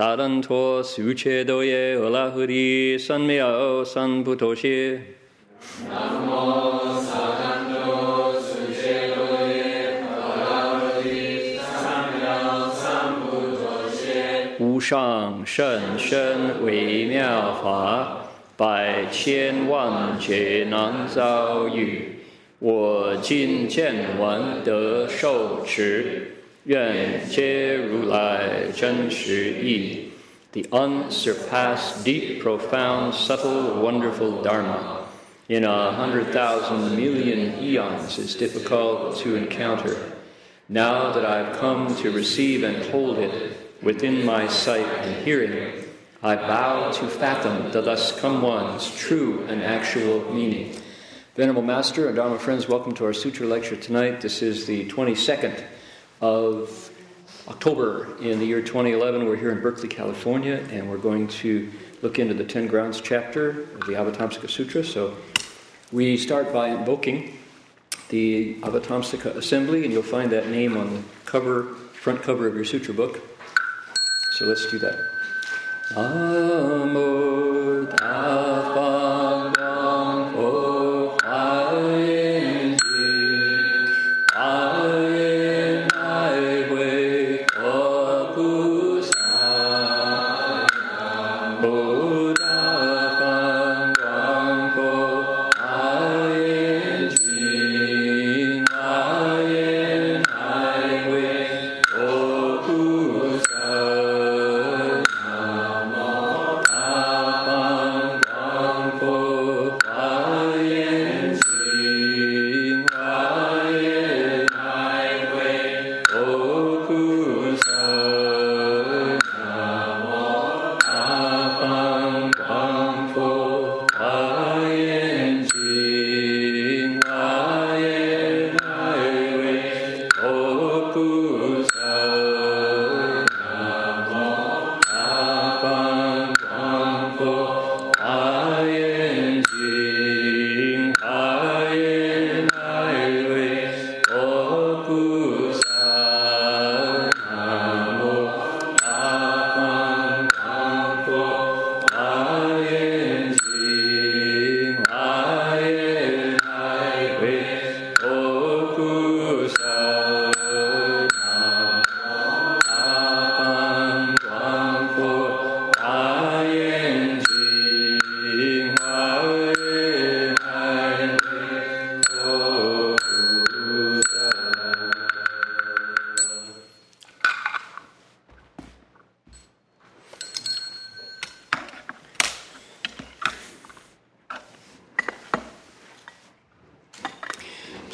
南无撒旦托斯多耶俄罗斯的神庙咱不多无上甚深微妙法百千万劫难遭遇我今见闻得受持。愿皆如来真实义。The unsurpassed, deep, profound, subtle, wonderful Dharma in a hundred thousand million eons is difficult to encounter. Now that I've come to receive and hold it within my sight and hearing, I bow to fathom the thus come one's true and actual meaning. Venerable Master and Dharma friends, welcome to our Sutra lecture tonight. This is the 22nd of October in the year 2011. We're here in Berkeley, California, and we're going to look into the 10 grounds chapter of the Avatamsaka Sutra. So we start by invoking the Avatamsaka Assembly, and you'll find that name on the cover, front cover of your sutra book. So let's do that.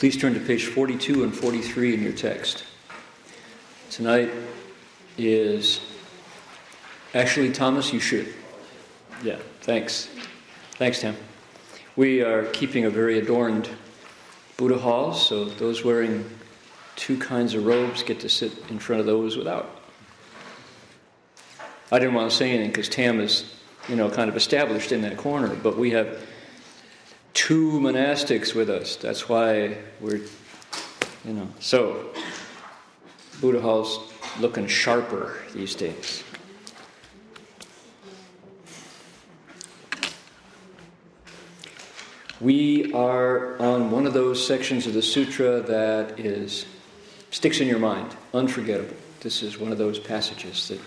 Please turn to page 42 and 43 in your text. Tonight is actually, Thomas, you should. Yeah, thanks. Thanks, Tim. We are keeping a very adorned Buddha hall, so those wearing two kinds of robes get to sit in front of those without. I didn't want to say anything because Tam is, you know, kind of established in that corner, but we have two monastics with us. That's why we're, you know. So, Buddha Hall's looking sharper these days. We are on one of those sections of the sutra that is sticks in your mind, unforgettable. This is one of those passages that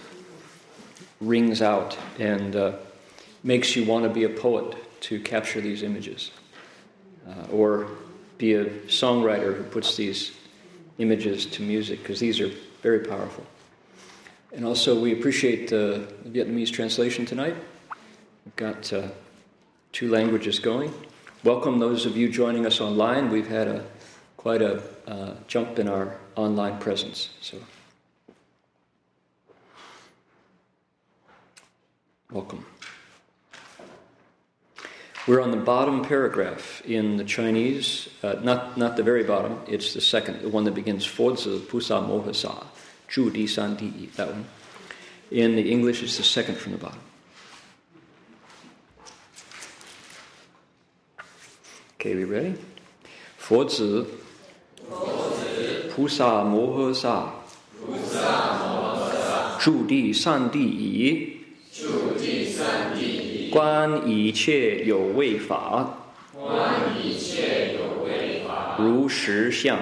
rings out and uh, makes you want to be a poet to capture these images uh, or be a songwriter who puts these images to music because these are very powerful. And also, we appreciate the Vietnamese translation tonight. We've got uh, two languages going. Welcome those of you joining us online. We've had a quite a uh, jump in our online presence. So. Welcome. We're on the bottom paragraph in the Chinese, uh, not, not the very bottom, it's the second, the one that begins Fozi Pusa Mohasa, Zhu Di San Di that one. In the English, it's the second from the bottom. Okay, we ready? Fozi Pusa Mohasa, Zhu Di San Di 观一切有为法，观一切有为法，如实相，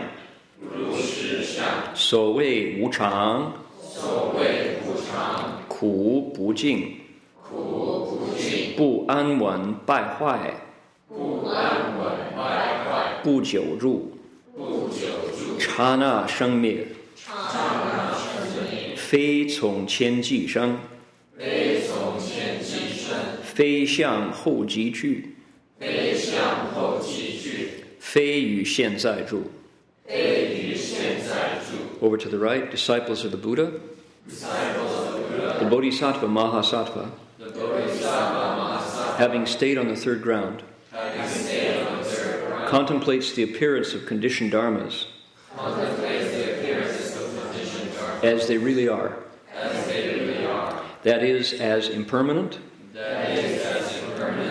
如实相。所谓无常，所谓无常，苦不净，苦不净，不安稳败坏，不安稳败坏，不久住，不久住，刹那生灭，刹那生灭，非从千俱生。非向后即去，非向后即去，非与现在住。非与现在住。 Over to the right, disciples of the Buddha, Disciples of the Buddha, the Bodhisattva Mahasattva, the Bodhisattva Mahasattva, having stayed on the third ground, having stayed on the third ground, contemplates the appearance of conditioned dharmas contemplates the appearances of conditioned dharma as they really are. as they really are. That is, as impermanent,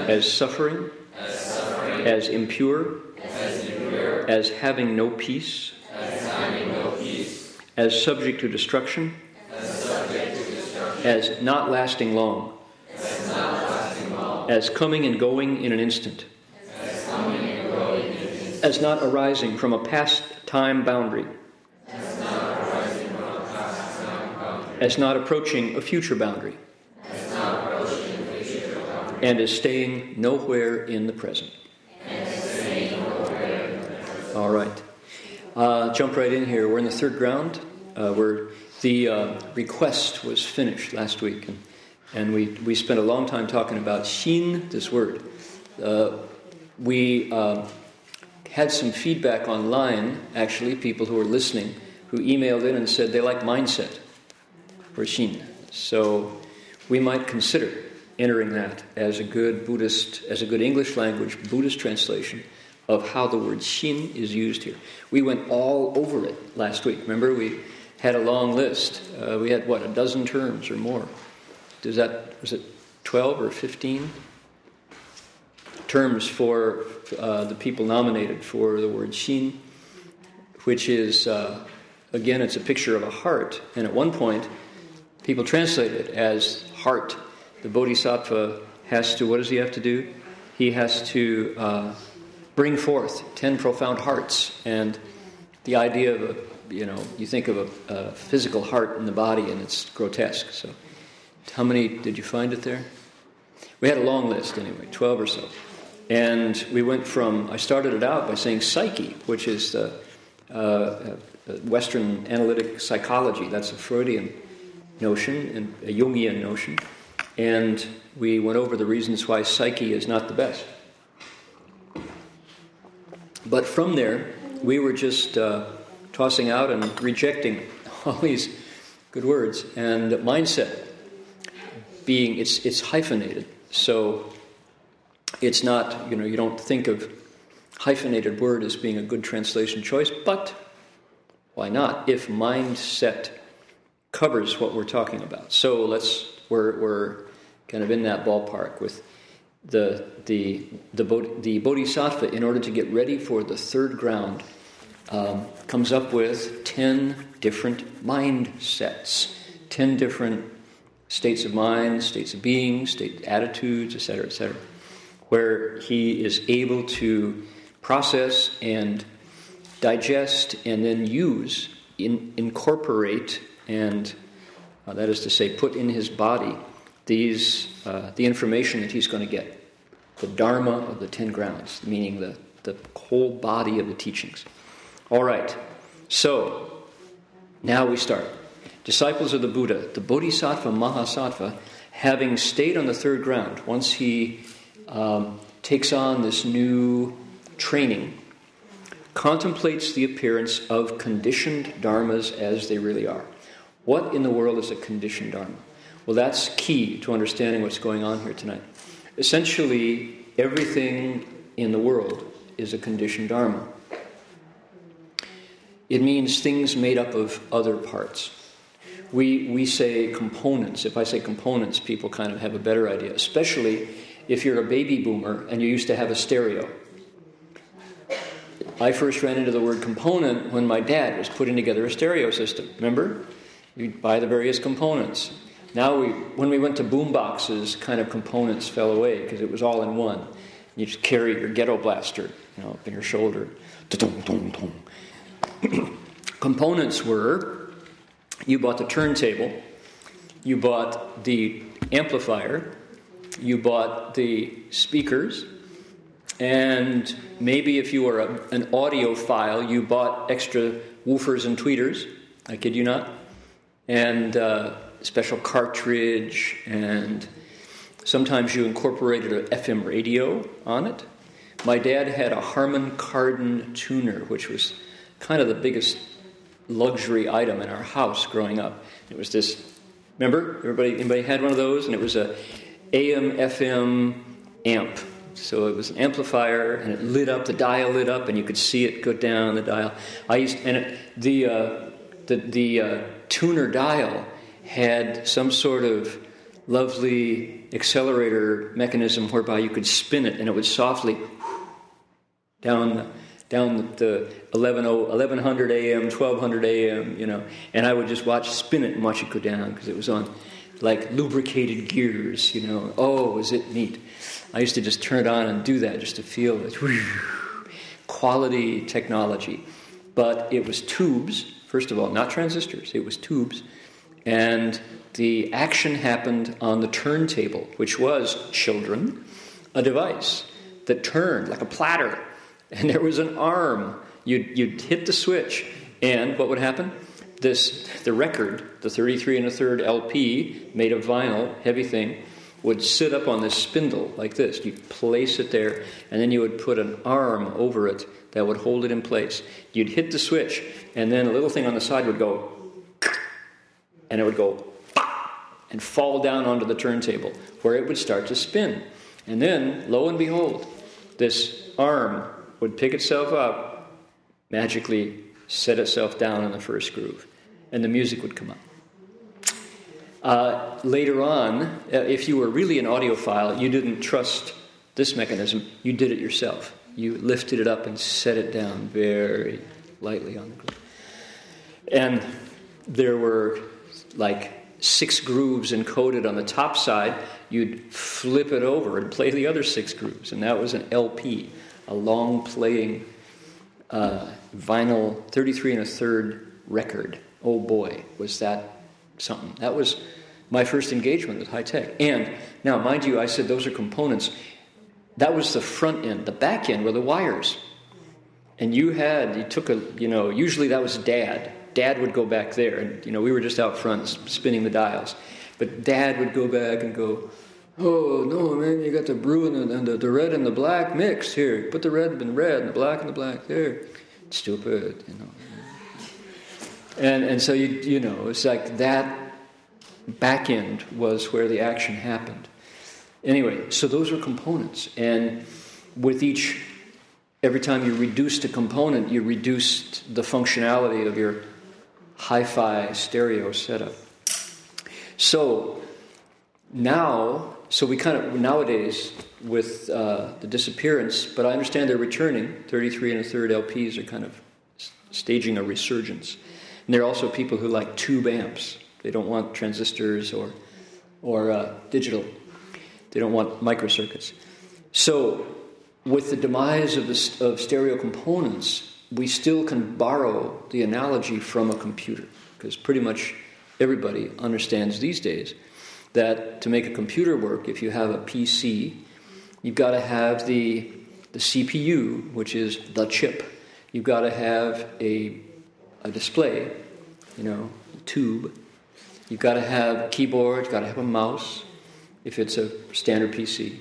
as suffering, as suffering, as impure, as impure, as having no peace, as having no peace, as subject to destruction, as subject to destruction, as not lasting long, as coming and going in an instant, as coming and going in an instant, as not arising from a past time boundary, as not approaching a future boundary, and is staying nowhere in the present. All right. Uh, jump right in here. We're in the third ground. Uh, where the uh, request was finished last week, and, and we, we spent a long time talking about Xin, this word. Uh, we uh, had some feedback online, actually, people who were listening, who emailed in and said they like mindset for Xin. So we might consider entering that as a good Buddhist, as a good English language Buddhist translation of how the word Xin is used here. We went all over it last week. Remember, we had a long list. Uh, we had what a dozen terms or more. Does that was it twelve or fifteen terms for uh, the people nominated for the word Xin, which is uh, again it's a picture of a heart. And at one point, people translate it as heart. The bodhisattva has to what does he have to do? He has to uh, bring forth ten profound hearts. And the idea of a you know you think of a, a physical heart in the body and it's grotesque. So how many did you find it there? We had a long list anyway 12 or so. And we went from i started it out by saying psyche which is the uh, uh, western analytic psychology. That's a freudian notion and a jungian notion and we went over the reasons why psyche is not the best but from there, we were just uh, tossing out and rejecting all these good words. And mindset being, it's, it's hyphenated. So it's not, you know, you don't think of hyphenated word as being a good translation choice, but why not? If mindset covers what we're talking about. So let's, we're, we're kind of in that ballpark with the, the, the, the Bodhisattva, in order to get ready for the third ground, um, comes up with 10 different mindsets, 10 different states of mind, states of being, state attitudes, etc., etc., where he is able to process and digest and then use, in, incorporate, and uh, that is to say, put in his body these, uh, the information that he's going to get, the dharma of the ten grounds, meaning the, the whole body of the teachings. All right, so now we start. Disciples of the Buddha, the Bodhisattva Mahasattva, having stayed on the third ground, once he um, takes on this new training, contemplates the appearance of conditioned dharmas as they really are. What in the world is a conditioned dharma? Well, that's key to understanding what's going on here tonight. Essentially, everything in the world is a conditioned dharma. It means things made up of other parts. We, we say components. If I say components, people kind of have a better idea, especially if you're a baby boomer and you used to have a stereo. I first ran into the word component when my dad was putting together a stereo system. Remember? You'd buy the various components. Now, we, when we went to boom boxes, kind of components fell away because it was all in one. You just carry your ghetto blaster, you know, up in your shoulder. components were you bought the turntable, you bought the amplifier, you bought the speakers, and maybe if you were a, an audiophile, you bought extra woofers and tweeters. I kid you not. And uh, special cartridge, and sometimes you incorporated an FM radio on it. My dad had a Harman Kardon tuner, which was kind of the biggest luxury item in our house growing up. It was this. Remember, everybody, anybody had one of those, and it was a AM FM amp. So it was an amplifier, and it lit up. The dial lit up, and you could see it go down the dial. I used and it, the uh, the the uh, tuner dial had some sort of lovely accelerator mechanism whereby you could spin it and it would softly down down the 11, 1100 AM, 1200 AM, you know, and I would just watch spin it and watch it go down because it was on like lubricated gears, you know. Oh, was it neat? I used to just turn it on and do that just to feel it. Quality technology. But it was tubes, first of all, not transistors, it was tubes and the action happened on the turntable, which was, children, a device that turned like a platter. And there was an arm. You'd, you'd hit the switch, and what would happen? This, the record, the 33 and a third LP, made of vinyl, heavy thing, would sit up on this spindle like this. You'd place it there, and then you would put an arm over it that would hold it in place. You'd hit the switch, and then a little thing on the side would go and it would go and fall down onto the turntable where it would start to spin. And then, lo and behold, this arm would pick itself up, magically set itself down in the first groove, and the music would come up. Uh, later on, uh, if you were really an audiophile, you didn't trust this mechanism, you did it yourself. You lifted it up and set it down very lightly on the groove. And there were like six grooves encoded on the top side, you'd flip it over and play the other six grooves. And that was an LP, a long playing uh, vinyl 33 and a third record. Oh boy, was that something. That was my first engagement with high tech. And now, mind you, I said those are components. That was the front end. The back end were the wires. And you had, you took a, you know, usually that was dad Dad would go back there, and you know we were just out front spinning the dials. But Dad would go back and go, "Oh no, man! You got the blue and the, and the, the red and the black mixed here. Put the red and the red and the black and the black there." Stupid, you know. And and so you you know it's like that back end was where the action happened. Anyway, so those were components, and with each every time you reduced a component, you reduced the functionality of your hi fi stereo setup. So now, so we kind of, nowadays, with uh, the disappearance, but I understand they're returning, 33 and a third LPs are kind of staging a resurgence. And there are also people who like tube amps. They don't want transistors or, or uh, digital. They don't want microcircuits. So, with the demise of, the, of stereo components, we still can borrow the analogy from a computer because pretty much everybody understands these days that to make a computer work, if you have a PC, you've got to have the, the CPU, which is the chip. You've got to have a, a display, you know, tube. You've got to have a keyboard, you've got to have a mouse if it's a standard PC.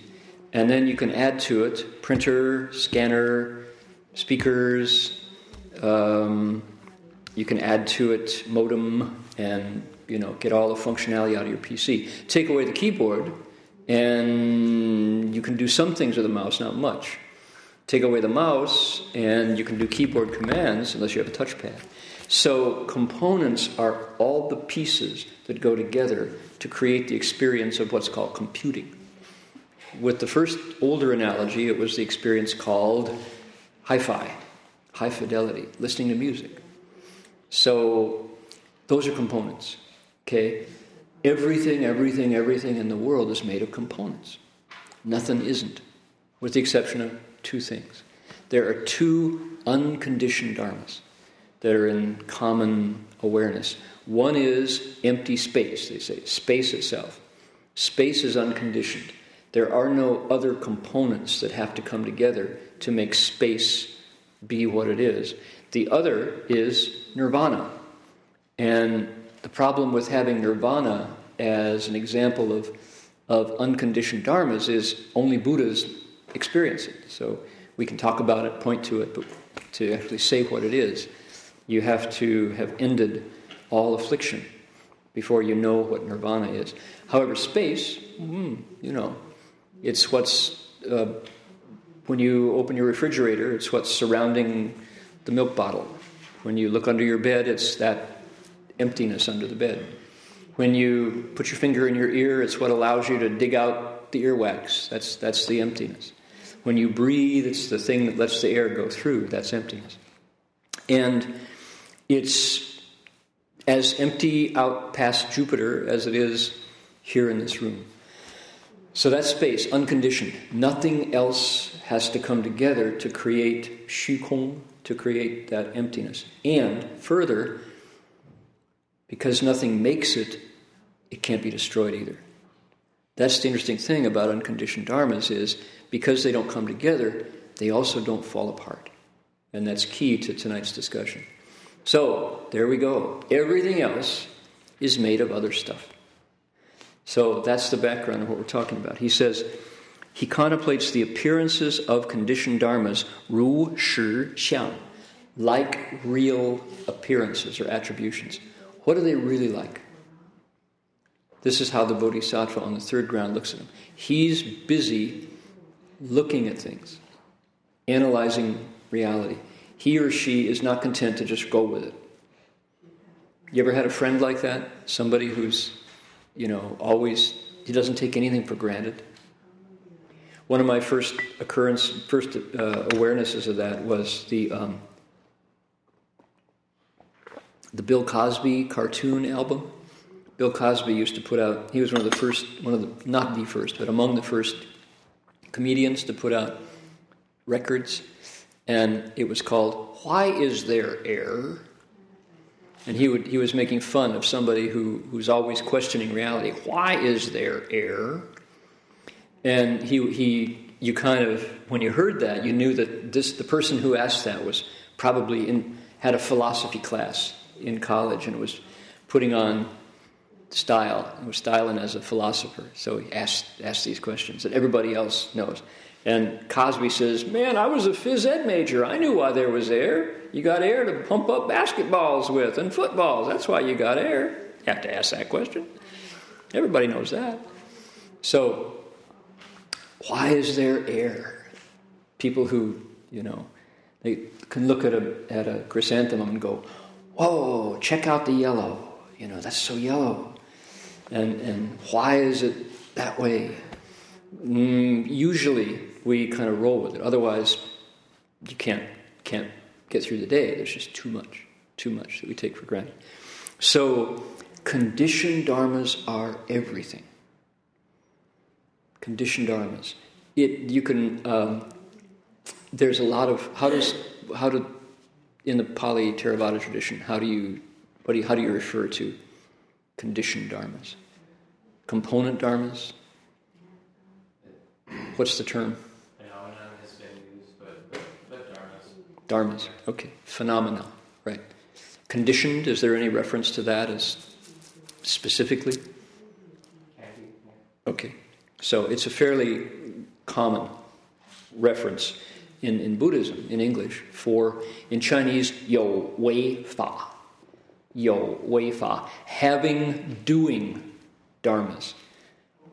And then you can add to it printer, scanner, speakers. Um, you can add to it modem and you know, get all the functionality out of your PC. Take away the keyboard, and you can do some things with the mouse, not much. Take away the mouse, and you can do keyboard commands unless you have a touchpad. So, components are all the pieces that go together to create the experience of what's called computing. With the first older analogy, it was the experience called hi fi, high fidelity, listening to music. So, those are components. Okay? Everything, everything, everything in the world is made of components. Nothing isn't, with the exception of two things. There are two unconditioned dharmas that are in common awareness. One is empty space, they say, space itself. Space is unconditioned. There are no other components that have to come together to make space be what it is. The other is nirvana. And the problem with having nirvana as an example of, of unconditioned dharmas is only Buddhas experience it. So we can talk about it, point to it, but to actually say what it is, you have to have ended all affliction before you know what nirvana is. However, space, mm, you know, it's what's, uh, when you open your refrigerator, it's what's surrounding the milk bottle. When you look under your bed, it's that emptiness under the bed. When you put your finger in your ear, it's what allows you to dig out the earwax. That's, that's the emptiness. When you breathe, it's the thing that lets the air go through. That's emptiness. And it's as empty out past Jupiter as it is here in this room. So that's space, unconditioned. Nothing else has to come together to create shukong, to create that emptiness. And further, because nothing makes it, it can't be destroyed either. That's the interesting thing about unconditioned dharmas is because they don't come together, they also don't fall apart. And that's key to tonight's discussion. So, there we go. Everything else is made of other stuff. So, that's the background of what we're talking about. He says, he contemplates the appearances of conditioned dharmas, ru shi xiang, like real appearances or attributions. What are they really like? This is how the bodhisattva on the third ground looks at them. He's busy looking at things, analyzing reality. He or she is not content to just go with it. You ever had a friend like that? Somebody who's, you know, always, he doesn't take anything for granted? One of my first occurrence, first uh, awarenesses of that was the um, the Bill Cosby cartoon album. Bill Cosby used to put out. He was one of the first, one of the not the first, but among the first comedians to put out records, and it was called "Why Is There Air?" And he would he was making fun of somebody who who's always questioning reality. Why is there air? And he he you kind of when you heard that you knew that this the person who asked that was probably in had a philosophy class in college and was putting on style and was styling as a philosopher. So he asked, asked these questions that everybody else knows. And Cosby says, Man, I was a phys ed major. I knew why there was air. You got air to pump up basketballs with and footballs. That's why you got air. You have to ask that question. Everybody knows that. So, why is there air? People who, you know, they can look at a, at a chrysanthemum and go, Whoa, check out the yellow. You know, that's so yellow. And, and why is it that way? Mm, usually we kind of roll with it. Otherwise, you can't, can't get through the day. There's just too much, too much that we take for granted. So, conditioned dharmas are everything. Conditioned dharmas. It, you can, um, there's a lot of, how does, how do, in the Pali Theravada tradition, how do you, what do you, how do you refer to conditioned dharmas. Component dharmas? What's the term? Phenomenon has been used, but, but, but Dharmas, okay. Phenomena, right. Conditioned, is there any reference to that as specifically? Okay. So it's a fairly common reference in, in Buddhism, in English, for, in Chinese, yo wei fa. Yo wei fa. Having, doing dharmas.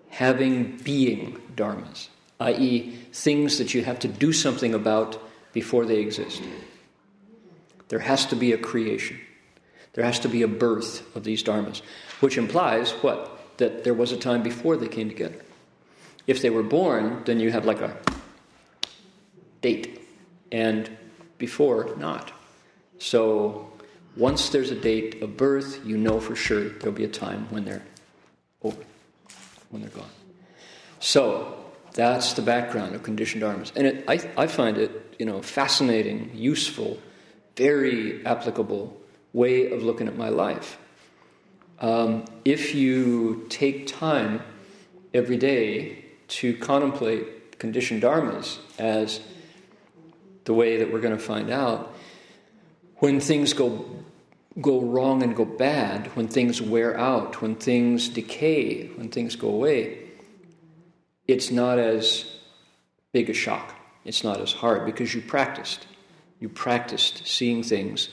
Having, being dharmas. I.e., things that you have to do something about before they exist. There has to be a creation. There has to be a birth of these dharmas, which implies what? That there was a time before they came together. If they were born, then you have like a date, and before, not. So once there's a date of birth, you know for sure there'll be a time when they're over, when they're gone. So that's the background of conditioned dharmas. And it, I, I find it, you know, fascinating, useful, very applicable way of looking at my life. Um, if you take time every day to contemplate conditioned dharmas as the way that we're going to find out, when things go go wrong and go bad, when things wear out, when things decay, when things go away, it's not as big a shock. It's not as hard because you practiced. You practiced seeing things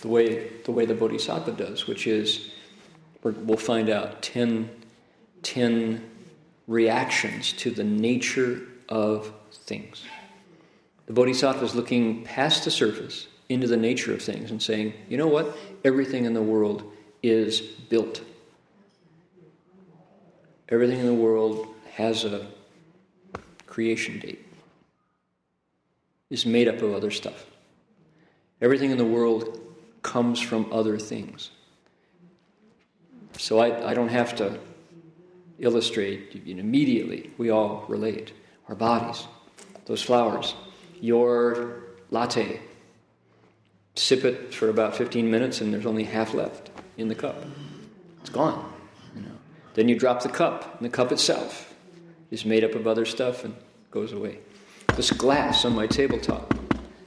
the way the way the Bodhisattva does, which is we'll find out 10, 10 reactions to the nature of things. The Bodhisattva is looking past the surface into the nature of things and saying, you know what? Everything in the world is built. Everything in the world has a creation date, is made up of other stuff. Everything in the world comes from other things. So I, I don't have to illustrate immediately. We all relate. Our bodies, those flowers, your latte. Sip it for about 15 minutes and there's only half left in the cup. It's gone. Then you drop the cup, and the cup itself is made up of other stuff and goes away. This glass on my tabletop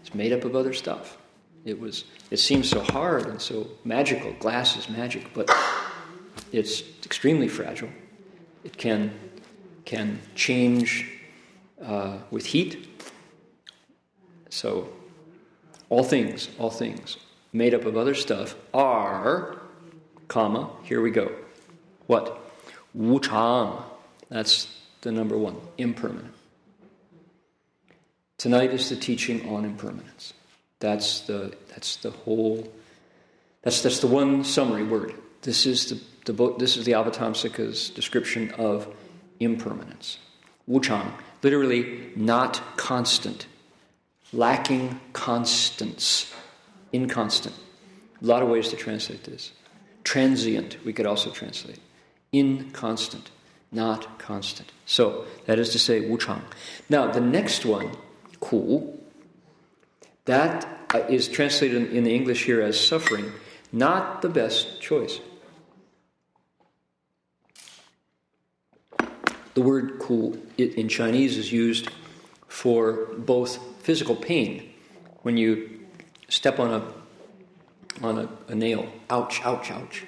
is made up of other stuff. It was it seems so hard and so magical. Glass is magic, but it's extremely fragile. It can can change uh, with heat so, all things, all things made up of other stuff are, comma, here we go. What? Wu Chang. That's the number one, impermanent. Tonight is the teaching on impermanence. That's the, that's the whole, that's, that's the one summary word. This is the, the, this is the Avatamsaka's description of impermanence. Wu Chang, literally not constant lacking constants, inconstant. A lot of ways to translate this. Transient, we could also translate. Inconstant, not constant. So, that is to say, wuchang. Now, the next one, ku, that uh, translated in the English here as suffering, not the best choice. The word ku in Chinese is used for both physical pain when you step on a on a, a, nail. Ouch, ouch, ouch.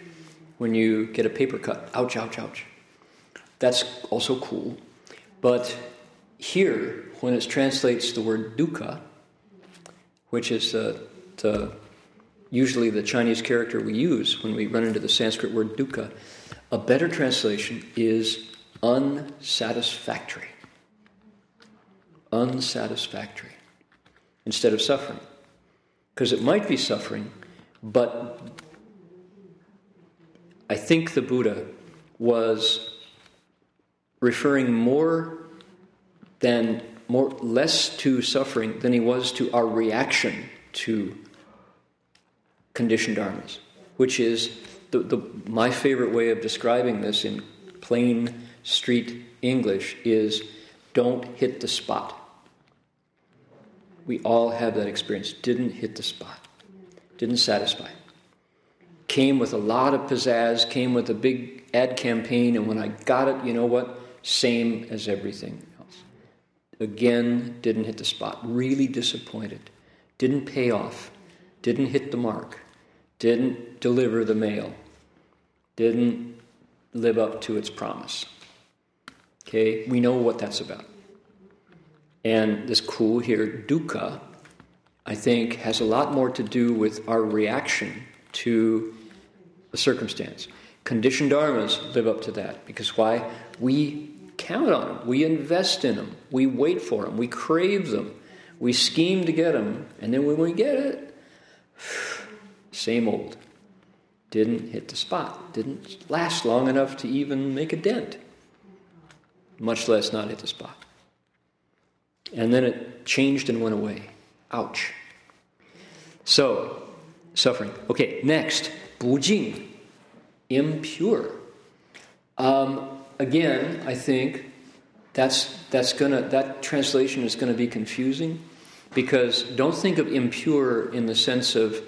When you get a paper cut. Ouch, ouch, ouch. That's also ku. But here, when it translates the word dukkha, which is the, the usually the Chinese character we use when we run into the Sanskrit word dukkha, a better translation is unsatisfactory. Unsatisfactory instead of suffering. Because it might be suffering, but I think the Buddha was referring more than more less to suffering than he was to our reaction to conditioned dharmas, which is the, the, my favorite way of describing this in plain street English is don't hit the spot. We all have that experience. Didn't hit the spot, didn't satisfy. Came with a lot of pizzazz, came with a big ad campaign, and when I got it, you know what? Same as everything else. Again, didn't hit the spot. Really disappointed. Didn't pay off. Didn't hit the mark. Didn't deliver the mail. Didn't live up to its promise. Okay, we know what that's about. And this ku here, dukkha, I think has a lot more to do with our reaction to a circumstance. Conditioned dharmas live up to that because why? We count on them, we invest in them, we wait for them, we crave them, we scheme to get them, and then when we get it, same old. Didn't hit the spot, didn't last long enough to even make a dent, much less not hit the spot. And then it changed and went away. Ouch. So, suffering. Okay, next, 不净, impure. Um, again, I think that's, that's gonna, that translation is going to be confusing because don't think of impure in the sense of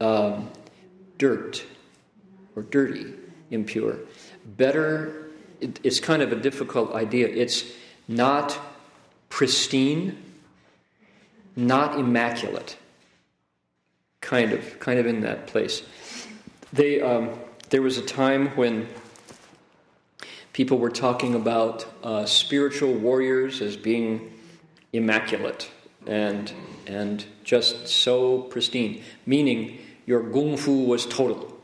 um, dirt or dirty, impure. Better, it, it's kind of a difficult idea. It's not pristine, not immaculate. Kind of, kind of in that place. They, um, there was a time when people were talking about uh, spiritual warriors as being immaculate and and just so pristine, meaning your gung fu was total.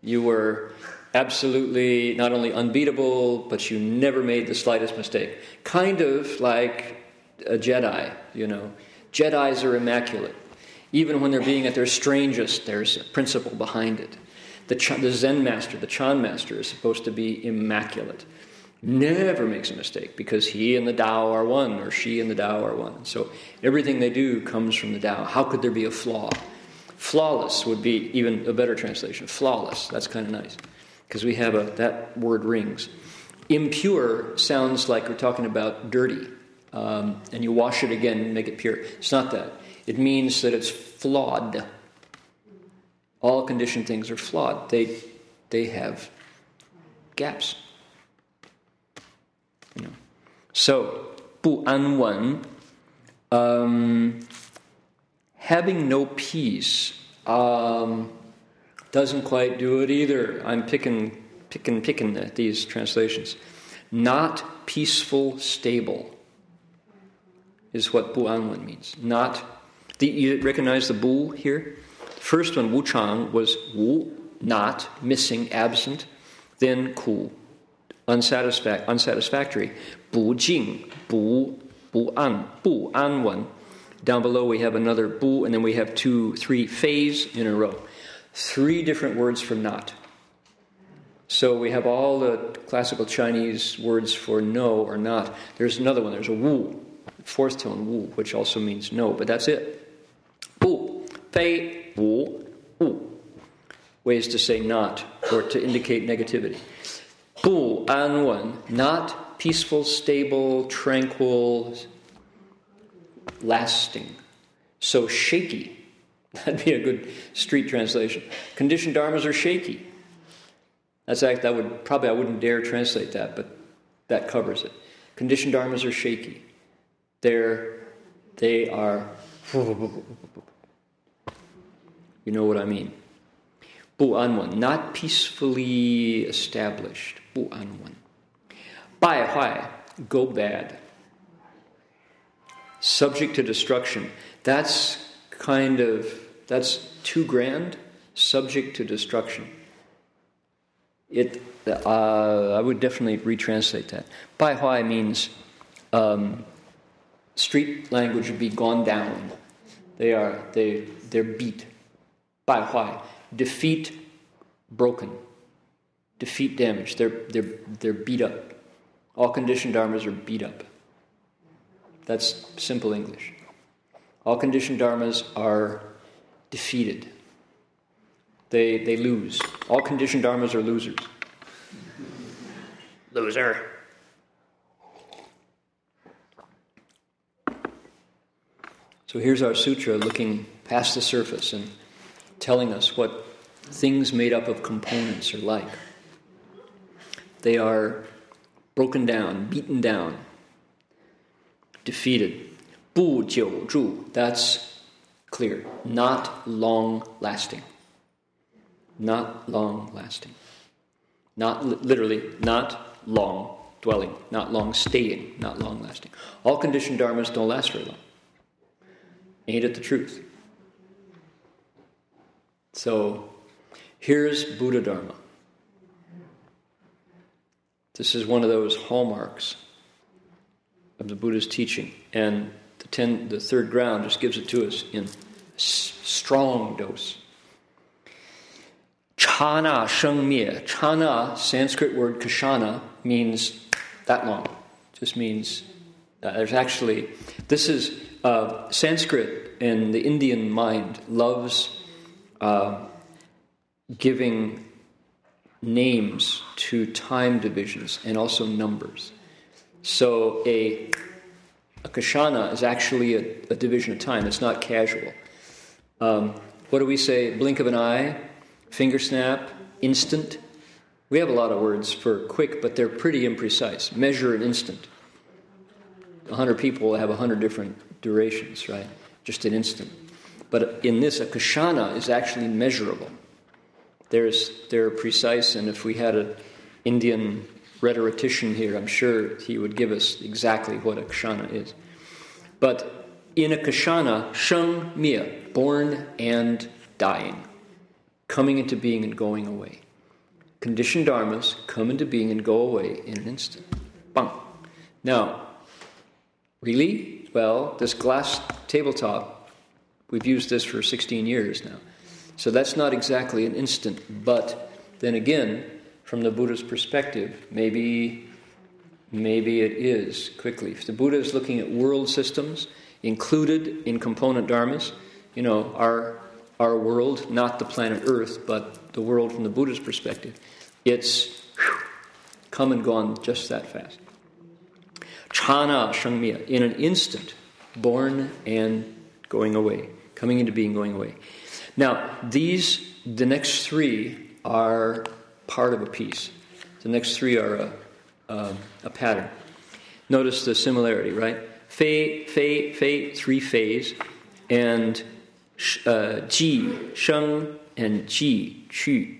You were absolutely not only unbeatable, but you never made the slightest mistake. Kind of like a Jedi, you know. Jedis are immaculate. Even when they're being at their strangest, there's a principle behind it. The, the Zen master, the Chan master, is supposed to be immaculate. Never makes a mistake because he and the Tao are one, or she and the Tao are one. So everything they do comes from the Tao. How could there be a flaw? Flawless would be even a better translation. Flawless. That's kind of nice because we have a that word rings. Impure sounds like we're talking about dirty, um, and you wash it again and make it pure. It's not that. It means that it's flawed all conditioned things are flawed. They, they have gaps. You know. So, 不安稳, um, having no peace um, doesn't quite do it either. I'm picking, picking, picking at these translations. Not peaceful, stable is what 不安稳 means. Not, the, you recognize the bu here? First one, Wu Chang, was Wu, not, missing, absent. Then Ku, unsatisfac- unsatisfactory. Bu Jing, Bu, Bu An, Bu Anwen. Down below we have another Bu, and then we have two, three phase in a row. Three different words for not. So we have all the classical Chinese words for no or not. There's another one, there's a Wu, fourth tone Wu, which also means no, but that's it. Fei, wu, wu. Ways to say not or to indicate negativity. Bu, an not peaceful, stable, tranquil, lasting. So shaky. That'd be a good street translation. Conditioned dharmas are shaky. That's act that would probably I wouldn't dare translate that, but that covers it. Conditioned dharmas are shaky. They're they are you know what I mean? Bu anwen, not peacefully established. Bu anwen. Bai huai, go bad. Subject to destruction. That's kind of, that's too grand. Subject to destruction. It, uh, I would definitely retranslate that. Bai huai means um, street language would be gone down. They are, they, they're beat. 败坏, defeat, broken, defeat damage. They're, they're, they're beat up. All conditioned dharmas are beat up. That's simple English. All conditioned dharmas are defeated. They, they lose. All conditioned dharmas are losers. Loser. So here's our sutra looking past the surface and telling us what things made up of components are like. They are broken down, beaten down, defeated. 不久住, that's clear. Not long lasting. Not long lasting. Not li- literally, not long dwelling, not long staying, not long lasting. All conditioned dharmas don't last very long. Ain't it the truth? So Here's Buddha Dharma. This is one of those hallmarks of the Buddha's teaching. And the, ten, the third ground just gives it to us in s- strong dose. Chana sheng mie. Chana, Sanskrit word kshana, means that long. Just means uh, there's actually, this is uh, Sanskrit and the Indian mind loves uh, giving names to time divisions and also numbers. So a, a kshana is actually a, a division of time, it's not casual. Um, what do we say? Blink of an eye, finger snap, instant. We have a lot of words for quick, but they're pretty imprecise. Measure an instant. 100 people have 100 different durations, right? Just an instant. But in this, a kshana is actually measurable. There's, they're precise, and if we had an Indian rhetorician here, I'm sure he would give us exactly what a kshana is. But in a kshana, sheng mia, born and dying, coming into being and going away. Conditioned dharmas come into being and go away in an instant. Bang. Now, really? Well, this glass tabletop, we've used this for 16 years now. So that's not exactly an instant, but then again, from the Buddha's perspective, maybe maybe it is quickly. If the Buddha is looking at world systems included in component dharmas, you know, our our world, not the planet Earth, but the world from the Buddha's perspective, it's whew, come and gone just that fast. Chana Shangmiya, in an instant, born and going away, coming into being, going away. Now, these, the next three are part of a piece. The next three are a, a, a pattern. Notice the similarity, right? Fei, fei, fei, three phase, and uh, ji, sheng, and ji, qu,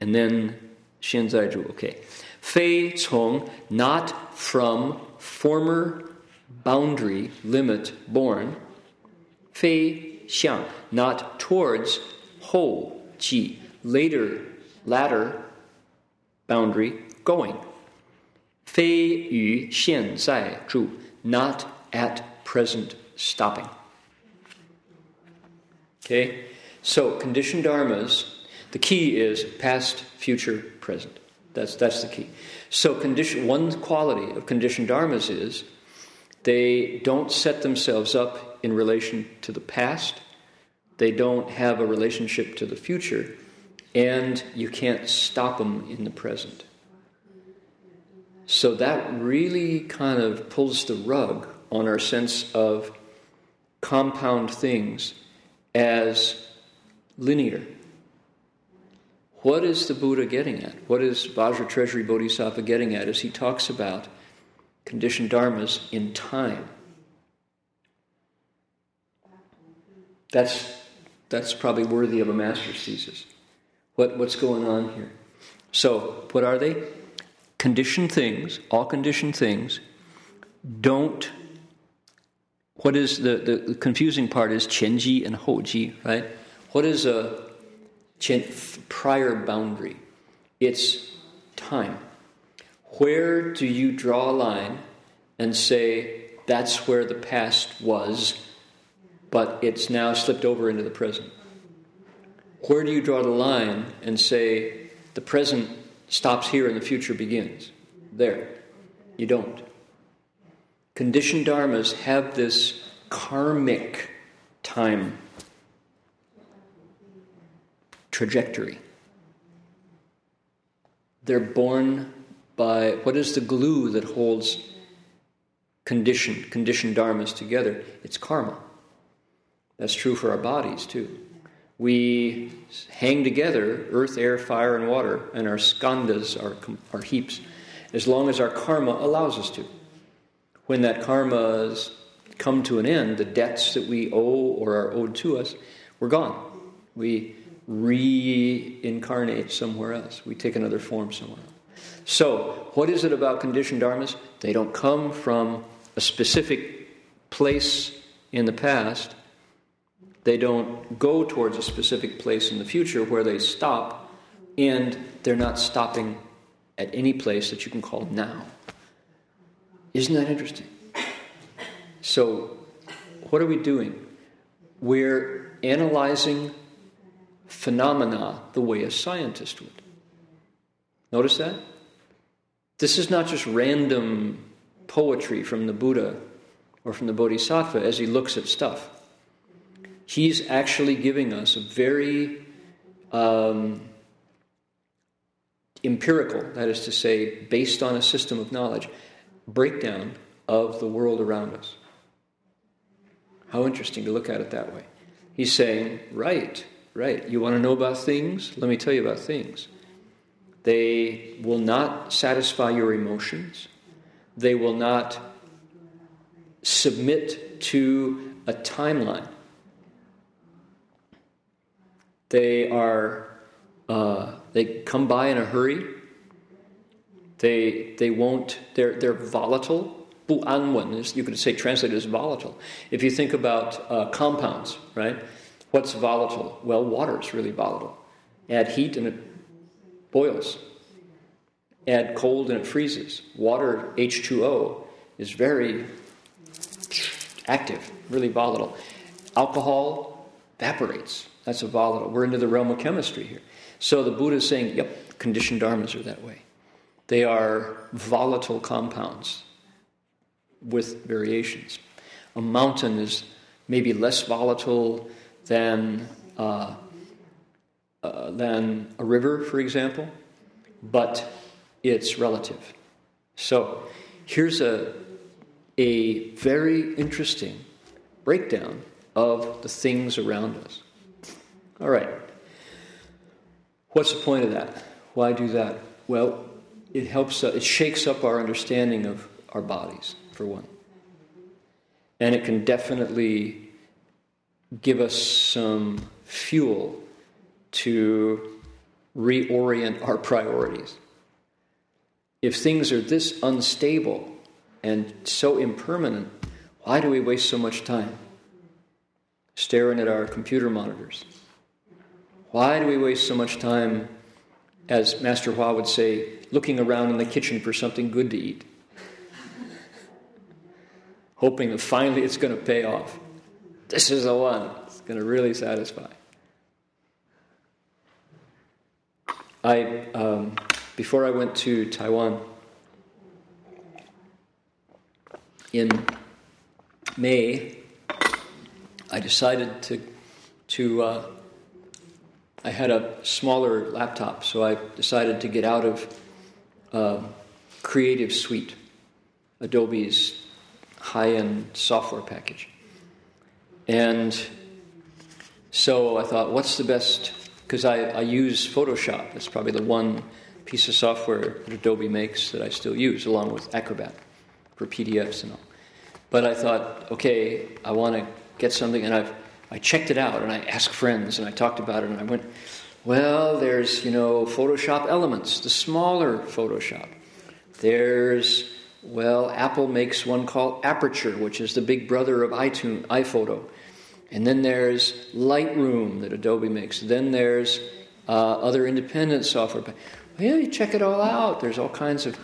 and then xianzai zhu. Okay. Fei cong, not from former boundary, limit, born. Fei xiang, not towards hou, ji, later, latter, boundary, going. Fei yu xian zai zhu, not at present stopping. Okay? So, conditioned dharmas, the key is past, future, present. That's, that's the key. So, condition, one quality of conditioned dharmas is they don't set themselves up in relation to the past, they don't have a relationship to the future, and you can't stop them in the present. So, that really kind of pulls the rug on our sense of compound things as linear. What is the Buddha getting at? What is Vajra Treasury Bodhisattva getting at as he talks about conditioned dharmas in time? That's, that's probably worthy of a master's thesis. What, what's going on here? So, what are they? Conditioned things, all conditioned things, don't. What is the, the confusing part is qianji and houji, right? What is a prior boundary? It's time. Where do you draw a line and say that's where the past was, but it's now slipped over into the present? Where do you draw the line and say the present stops here and the future begins? There. You don't. Conditioned dharmas have this karmic time trajectory. They're born by what is the glue that holds condition, conditioned dharmas together? It's karma. That's true for our bodies too. We hang together earth, air, fire, and water, and our skandhas, our, our heaps, as long as our karma allows us to. When that karma has come to an end, the debts that we owe or are owed to us, we're gone. We reincarnate somewhere else. We take another form somewhere else. So, what is it about conditioned dharmas? They don't come from a specific place in the past. They don't go towards a specific place in the future where they stop. and they're not stopping at any place that you can call now. Isn't that interesting? So, what are we doing? We're analyzing phenomena the way a scientist would. Notice that? This is not just random poetry from the Buddha or from the Bodhisattva as he looks at stuff. He's actually giving us a very um, empirical, that is to say, based on a system of knowledge, breakdown of the world around us. How interesting to look at it that way. He's saying, right, right, you want to know about things? Let me tell you about things. They will not satisfy your emotions. They will not submit to a timeline. They are uh, they come by in a hurry. They they won't they're they're volatile. Bu anwen is you could say translated as volatile. If you think about uh, compounds, right? What's volatile? Well, water is really volatile. Add heat and it boils. Add cold and it freezes. Water, H2O, is very active, really volatile. Alcohol evaporates. That's a volatile. We're into the realm of chemistry here. So the Buddha is saying, yep, conditioned dharmas are that way. They are volatile compounds with variations. A mountain is maybe less volatile than, uh, uh, than a river, for example, but it's relative. So here's a, a very interesting breakdown of the things around us. All right. What's the point of that? Why do that? Well, it helps, uh, it shakes up our understanding of our bodies, for one. And it can definitely give us some fuel to reorient our priorities. If things are this unstable and so impermanent, why do we waste so much time staring at our computer monitors? Why do we waste so much time, as Master Hua would say, looking around in the kitchen for something good to eat? Hoping that finally it's going to pay off. This is the one. It's going to really satisfy. I, um, before I went to Taiwan in May, I decided to to uh, I had a smaller laptop, so I decided to get out of uh, Creative Suite, Adobe's high end software package. And so I thought, what's the best? Because I, I use Photoshop. That's probably the one piece of software that Adobe makes that I still use, along with Acrobat for PDFs and all. But I thought, okay, I want to get something, and I've I checked it out and I asked friends and I talked about it and I went, well, there's, you know, Photoshop Elements, the smaller Photoshop. There's, well, Apple makes one called Aperture, which is the big brother of iTunes, iPhoto. And then there's Lightroom that Adobe makes. Then there's uh, other independent software. Well, yeah, you check it all out. There's all kinds of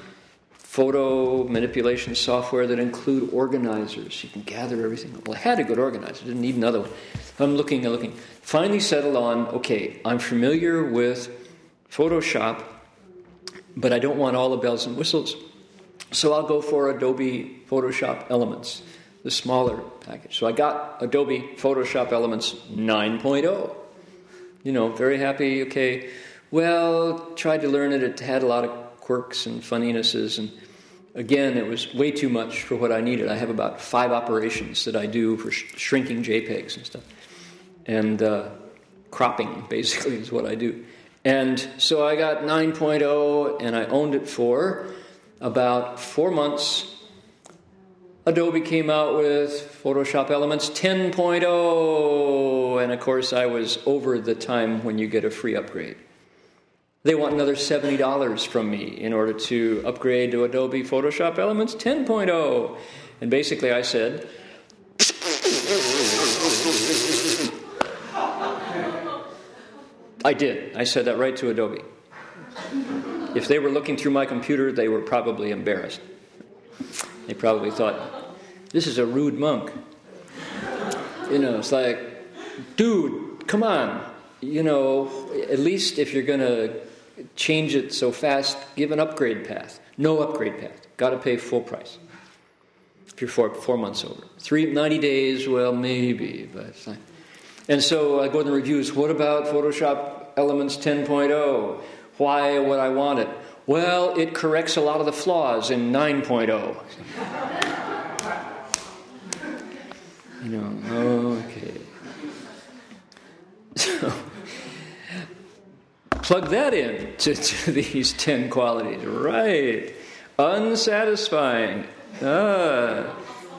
photo manipulation software that include organizers. You can gather everything. Well, I had a good organizer, didn't need another one. I'm looking and looking. Finally settled on okay, I'm familiar with Photoshop, but I don't want all the bells and whistles. So I'll go for Adobe Photoshop Elements, the smaller package. So I got Adobe Photoshop Elements 9.0. You know, very happy, okay. Well, tried to learn it, it had a lot of quirks and funninesses and again, it was way too much for what I needed. I have about five operations that I do for sh- shrinking JPEGs and stuff. And uh, cropping, basically, is what I do. And so I got 9.0 and I owned it for about four months. Adobe came out with Photoshop Elements 10.0, and of course, I was over the time when you get a free upgrade. They want another $70 from me in order to upgrade to Adobe Photoshop Elements 10.0. And basically, I said, I did. I said that right to Adobe. If they were looking through my computer, they were probably embarrassed. They probably thought, this is a rude monk. You know, it's like, dude, come on. You know, at least if you're going to change it so fast, give an upgrade path. No upgrade path. Got to pay full price. If you're four, four months over. Three, 90 days, well, maybe, but it's. And so I go in the reviews. What about Photoshop Elements 10.0? Why would I want it? Well, it corrects a lot of the flaws in 9.0. you know, okay. So, plug that in to, to these 10 qualities. Right. Unsatisfying. Ah.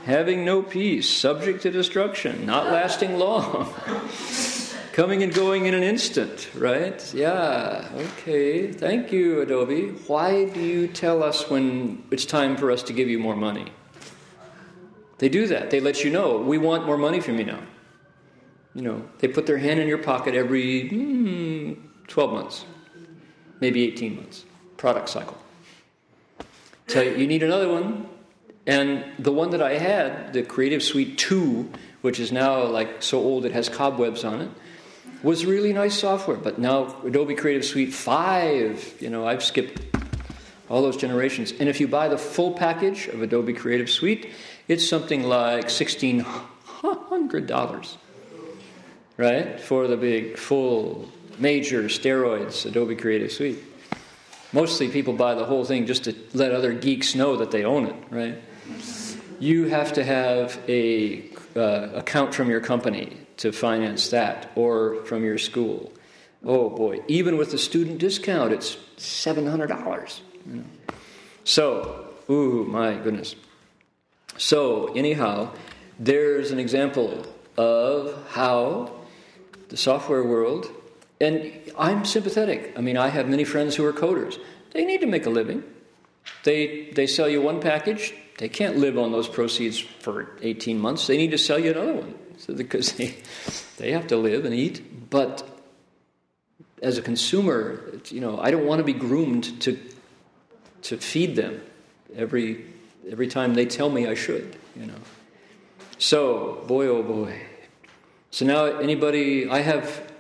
Having no peace, subject to destruction, not lasting long. Coming and going in an instant, right? Yeah, okay. Thank you, Adobe. Why do you tell us when it's time for us to give you more money? They do that. They let you know, we want more money from you now. You know, they put their hand in your pocket every mm, 12 months, maybe 18 months, product cycle. Tell you, you need another one. And the one that I had, the Creative Suite 2, which is now like so old it has cobwebs on it, was really nice software. But now Adobe Creative Suite 5, you know, I've skipped all those generations. And if you buy the full package of Adobe Creative Suite, it's something like $1,600, right? For the big, full, major steroids Adobe Creative Suite. Mostly people buy the whole thing just to let other geeks know that they own it, right? You have to have a uh, account from your company to finance that or from your school. Oh boy, even with the student discount, it's $700. You know. So, ooh, my goodness. So, anyhow, there's an example of how the software world, and I'm sympathetic. I mean, I have many friends who are coders. They need to make a living. They, they sell you one package, they can't live on those proceeds for 18 months. They need to sell you another one so because they, they have to live and eat. But as a consumer, you know, I don't want to be groomed to, to feed them every, every time they tell me I should, you know. So, boy, oh boy. So now, anybody, I have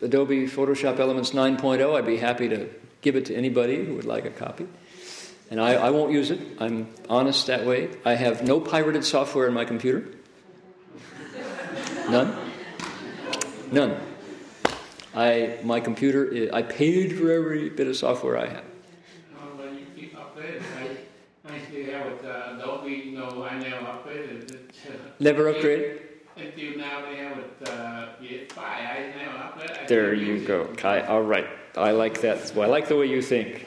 Adobe Photoshop Elements 9.0. I'd be happy to give it to anybody who would like a copy. And I, I won't use it. I'm honest that way. I have no pirated software in my computer. None. None. I my computer. I paid for every bit of software I have. well, you keep updated. I, I still have it. Adobe. No, I never upgraded. Until now, they have it. Uh, I never upgraded. There you go, Kai. All right. I like that. Well, I like the way you think.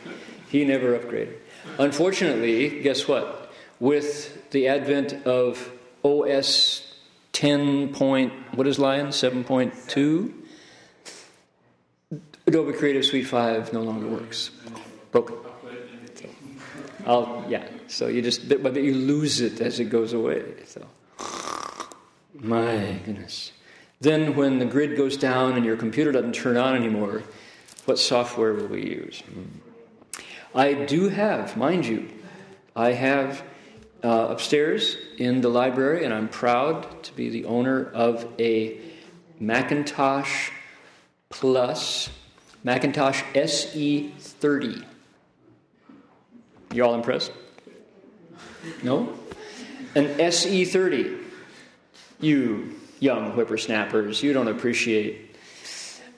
He never upgraded. Unfortunately, guess what? With the advent of OS 10 point, what is Lion? 7.2? Adobe Creative Suite 5 no longer works. Broken. So, I'll, yeah, so you just, but you lose it as it goes away. So, my goodness. Then, when the grid goes down and your computer doesn't turn on anymore, what software will we use? Hmm. I do have, mind you, I have uh, upstairs in the library, and I'm proud to be the owner of a Macintosh Plus Macintosh SE30. You all impressed? No? An SE30. You young whippersnappers, you don't appreciate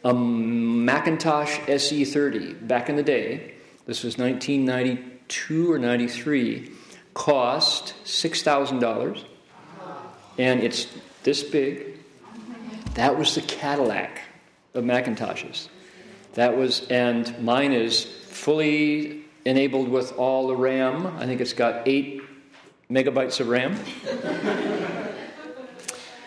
a Macintosh SE30 back in the day. This was 1992 or 93. Cost $6,000. And it's this big. That was the Cadillac of Macintoshes. That was, and mine is fully enabled with all the RAM. I think it's got eight megabytes of RAM.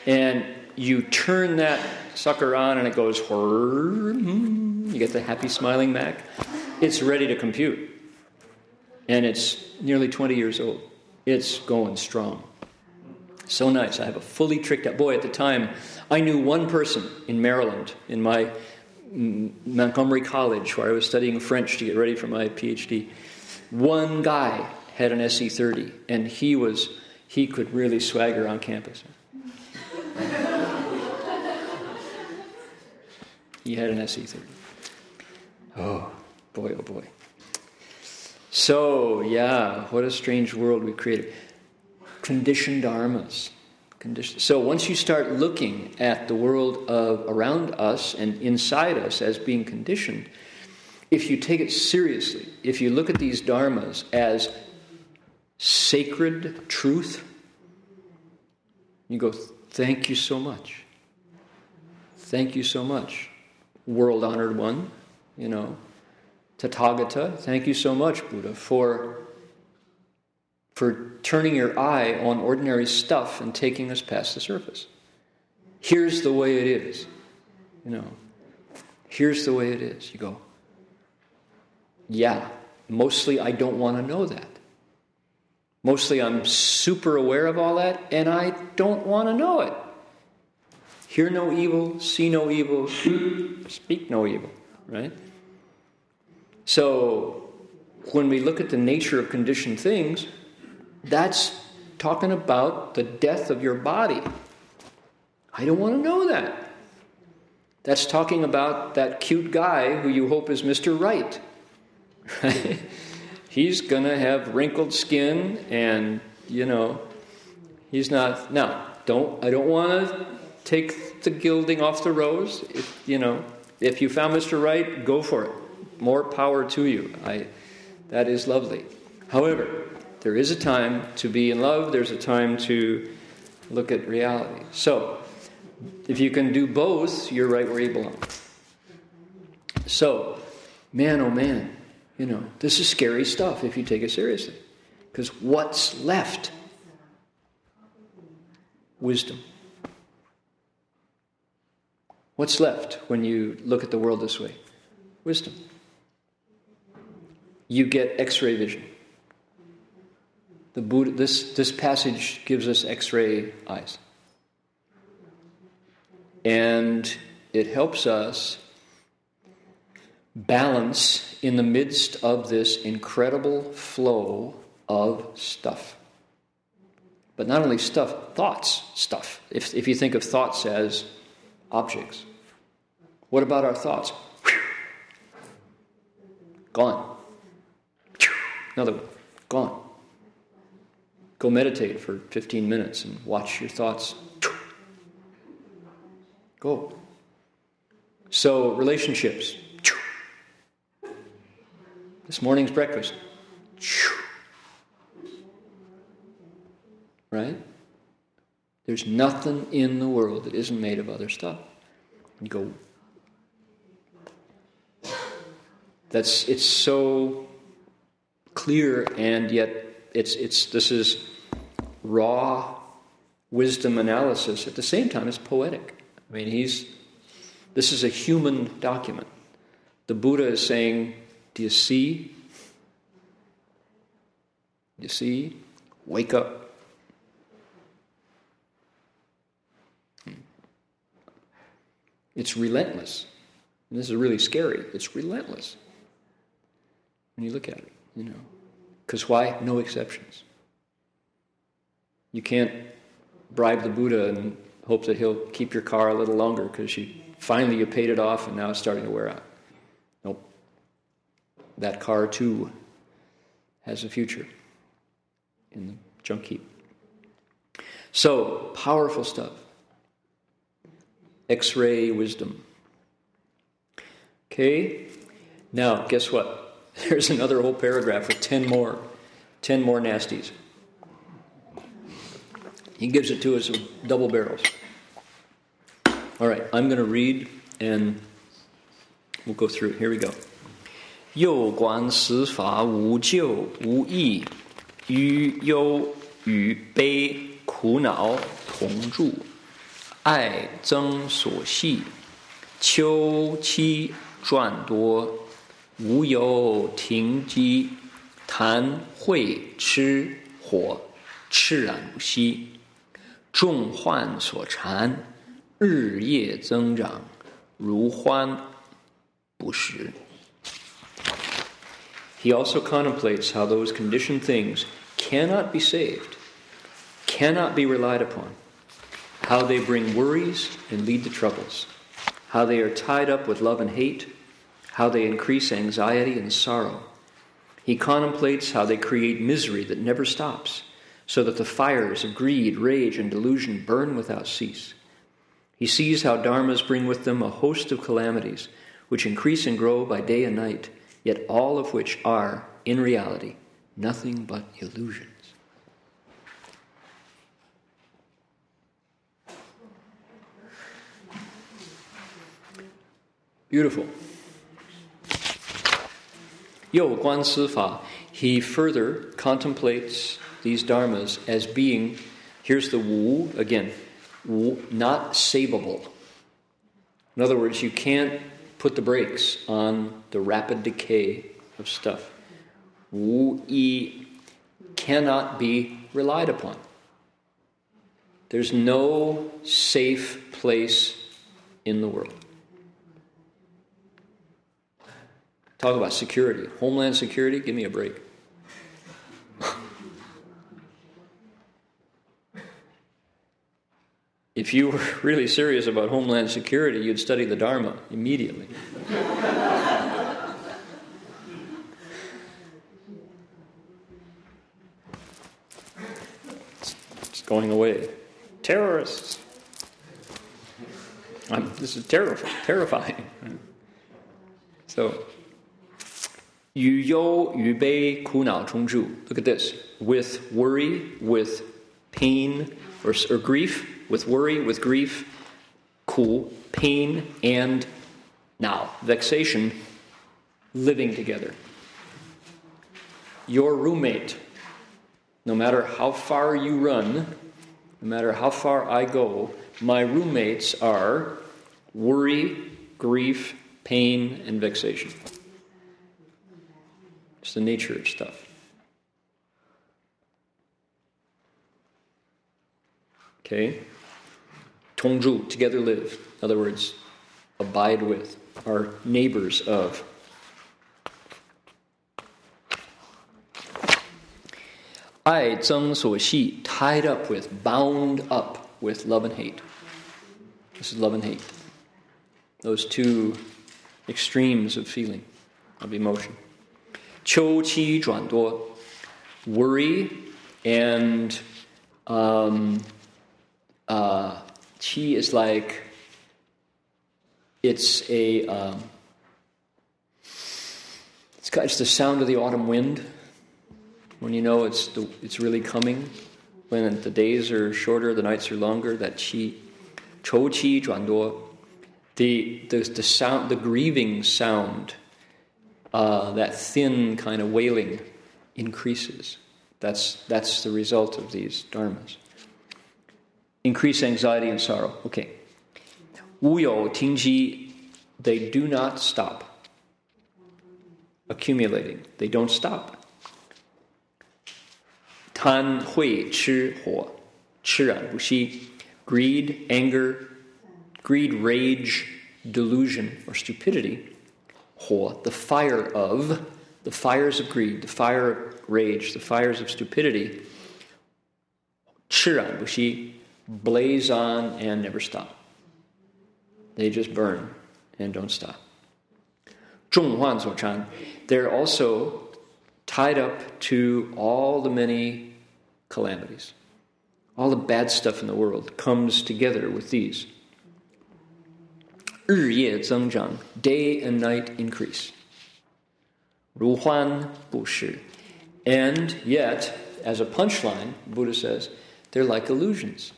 and you turn that sucker on and it goes, hmm, you get the happy smiling Mac. It's ready to compute. And it's nearly 20 years old. It's going strong. So nice. I have a fully tricked out boy at the time. I knew one person in Maryland in my Montgomery College, where I was studying French to get ready for my PhD. One guy had an SE30, and he was he could really swagger on campus. he had an SE30. Oh boy, oh boy. So yeah, what a strange world we created. Conditioned dharmas. Condition. So once you start looking at the world of around us and inside us as being conditioned, if you take it seriously, if you look at these dharmas as sacred truth, you go, thank you so much. Thank you so much, world honored one, you know, Tathagata, thank you so much, Buddha, for for turning your eye on ordinary stuff and taking us past the surface. Here's the way it is. You know, here's the way it is. You go, yeah, mostly I don't want to know that. Mostly I'm super aware of all that and I don't want to know it. Hear no evil, see no evil, speak no evil, right? So when we look at the nature of conditioned things, that's talking about the death of your body. I don't want to know that. That's talking about that cute guy who you hope is Mr. Right. he's going to have wrinkled skin and, you know, he's not. Now, don't, I don't want to take the gilding off the rose. If, you know, if you found Mr. Right, go for it. More power to you. I, that is lovely. However, there is a time to be in love, there's a time to look at reality. So, if you can do both, you're right where you belong. So, man, oh man, you know, this is scary stuff if you take it seriously. Because what's left? Wisdom. What's left when you look at the world this way? Wisdom. You get x ray vision. The Buddha, this, this passage gives us x ray eyes. And it helps us balance in the midst of this incredible flow of stuff. But not only stuff, thoughts, stuff. If, if you think of thoughts as objects, what about our thoughts? Gone. Another one. Gone. Go meditate for 15 minutes and watch your thoughts. Go. So, relationships. This morning's breakfast. Right? There's nothing in the world that isn't made of other stuff. Go. That's it's so clear and yet it's it's this is raw wisdom analysis at the same time it's poetic. I mean, he's this is a human document. The Buddha is saying, Do you see? You see? Wake up. Hmm. It's relentless. And this is really scary. It's relentless when you look at it, you know. Because why? No exceptions. You can't bribe the Buddha and hope that he'll keep your car a little longer because you finally you paid it off and now it's starting to wear out. Nope. That car too has a future in the junk heap. So, powerful stuff. X ray wisdom. Okay, now guess what? There's another whole paragraph with 10 more, 10 more nasties. He gives it to us with double barrels. All right, I'm going to read and we'll go through it. Here we go. 又观司法无救无益，与忧与悲苦恼同住，爱增所系，秋期转多， 无有停机，谈会吃火，炽然不息。众患所缠，日夜增长，如欢 不是. He also contemplates how those conditioned things cannot be saved, cannot be relied upon, how they bring worries and lead to troubles, how they are tied up with love and hate, how they increase anxiety and sorrow. He contemplates how they create misery that never stops, so that the fires of greed, rage, and delusion burn without cease. He sees how dharmas bring with them a host of calamities, which increase and grow by day and night, yet all of which are, in reality, nothing but illusions. Beautiful. Yo Guan Fa, he further contemplates these dharmas as being, here's the wu again, wu, not savable. In other words, you can't put the brakes on the rapid decay of stuff. Wu yi cannot be relied upon. There's no safe place in the world. Talk about security. Homeland security, give me a break. if you were really serious about homeland security, you'd study the Dharma immediately. it's going away. Terrorists. I'm, this is terrifying. terrifying. So, look at this. With worry, with pain, or, or grief, with worry, with grief, ku, pain, and now, vexation, living together. Your roommate, no matter how far you run, no matter how far I go, my roommates are worry, grief, pain, and vexation. It's the nature of stuff. Okay? Tongzhu, together live. In other words, abide with, are neighbors of. Ai zeng suo xi, tied up with, bound up with love and hate. This is love and hate. Those two extremes of feeling, of emotion worry and um, uh, qi is like it's a um, it's, just the sound of the autumn wind. When you know it's the, it's really coming when the days are shorter the nights are longer that qi chou qi zhuan the, the the sound the grieving sound uh, that thin kind of wailing increases. That's, that's the result of these dharmas. Increase anxiety and sorrow. Okay. Wuyo, Tingji, they do not stop accumulating. They don't stop. Tan hui chi huo, chiran bushi, greed, anger, greed, rage, delusion, or stupidity the fire of, the fires of greed, the fire of rage, the fires of stupidity, Chiran, he blaze on and never stop. They just burn and don't stop. Zhonghuan Zochan, they're also tied up to all the many calamities. All the bad stuff in the world comes together with these. 日夜增长, day and night increase. 如幻不实. And yet, as a punchline, Buddha says, they're like illusions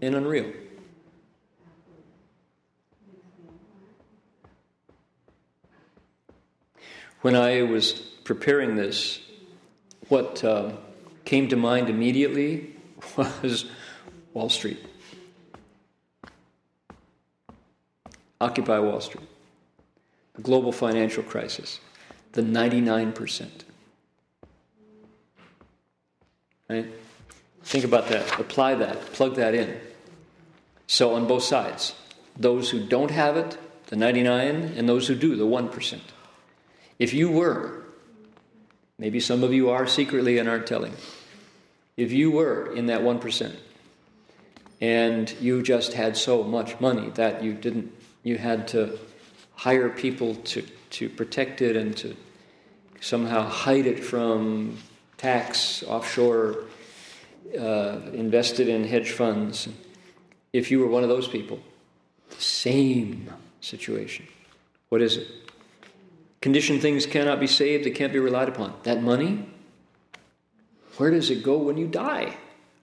and unreal. When I was preparing this, what uh, came to mind immediately was Wall Street. Occupy Wall Street, the global financial crisis, the 99%. Right? Think about that, apply that, plug that in. So, on both sides, those who don't have it the 99, and those who do, the 1%. If you were, maybe some of you are secretly and aren't telling, if you were in that 1%, and you just had so much money that you didn't, you had to hire people to, to protect it and to somehow hide it from tax, offshore, uh, invested in hedge funds. If you were one of those people, same situation. What is it? Conditioned things cannot be saved, they can't be relied upon. That money, where does it go when you die?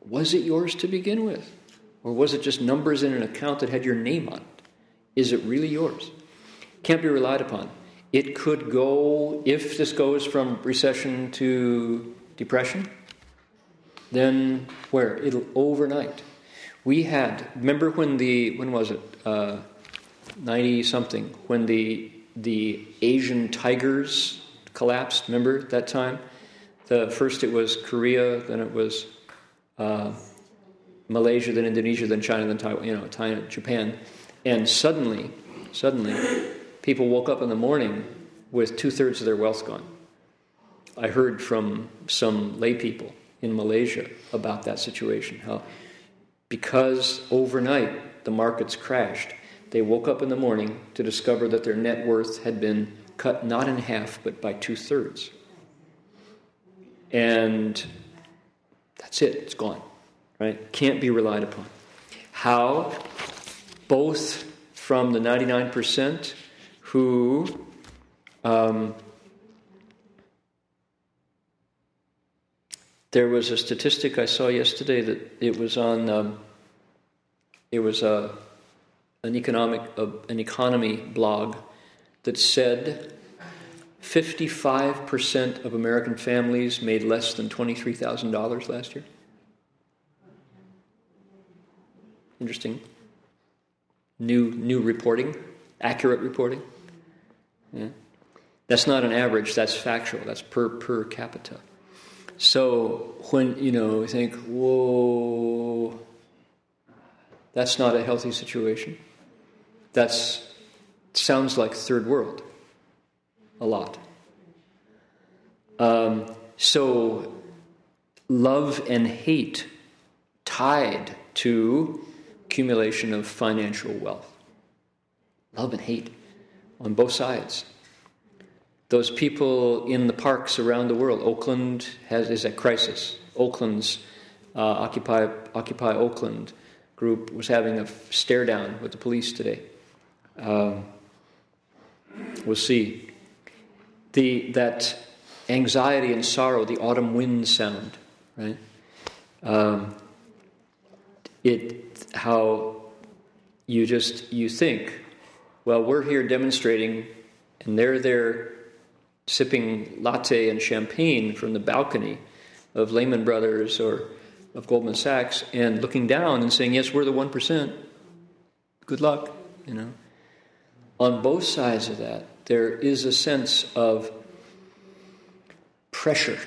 Was it yours to begin with? Or was it just numbers in an account that had your name on it? Is it really yours? Can't be relied upon. It could go, if this goes from recession to depression, then where? It'll overnight. We had, remember when the, when was it? Uh, 90 something, when the, the Asian tigers collapsed, remember that time? The, first it was Korea, then it was uh, Malaysia, then Indonesia, then China, then Taiwan, you know, China, Japan. And suddenly, suddenly, people woke up in the morning with two thirds of their wealth gone. I heard from some lay people in Malaysia about that situation, how because overnight the markets crashed, they woke up in the morning to discover that their net worth had been cut not in half, but by two thirds. And that's it, it's gone right? Can't be relied upon. How? Both from the 99% who um, there was a statistic I saw yesterday that it was on um, it was a, an economic a, an economy blog that said 55% of American families made less than $23,000 last year. Interesting. New, new reporting, accurate reporting. Yeah. That's not an average, that's factual, that's per, per capita. So when, you know, think, whoa, that's not a healthy situation. That sounds like third world a lot. Um, so love and hate tied to accumulation of financial wealth. Love and hate on both sides. Those people in the parks around the world, Oakland has, is at crisis. Oakland's uh, Occupy, Occupy Oakland group was having a stare down with the police today. Um, we'll see. The, that anxiety and sorrow, the autumn wind sound, right? Um, it how you just you think, well, we're here demonstrating, and they're there sipping latte and champagne from the balcony of Lehman Brothers or of Goldman Sachs and looking down and saying, yes, we're the 1%. Good luck, you know. On both sides of that, there is a sense of pressure.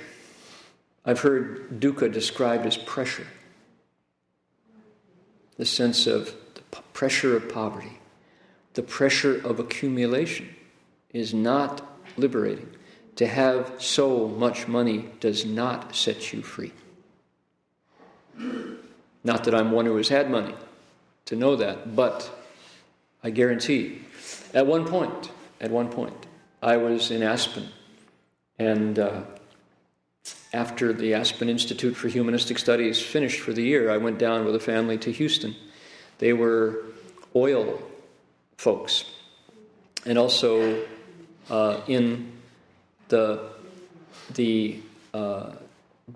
I've heard dukkha described as pressure the sense of the pressure of poverty, the pressure of accumulation is not liberating. To have so much money does not set you free. Not that I'm one who has had money to know that, but I guarantee, at one point, at one point, I was in Aspen, and uh, after the Aspen Institute for Humanistic Studies finished for the year, I went down with a family to Houston. They were oil folks, and also uh, in the the uh,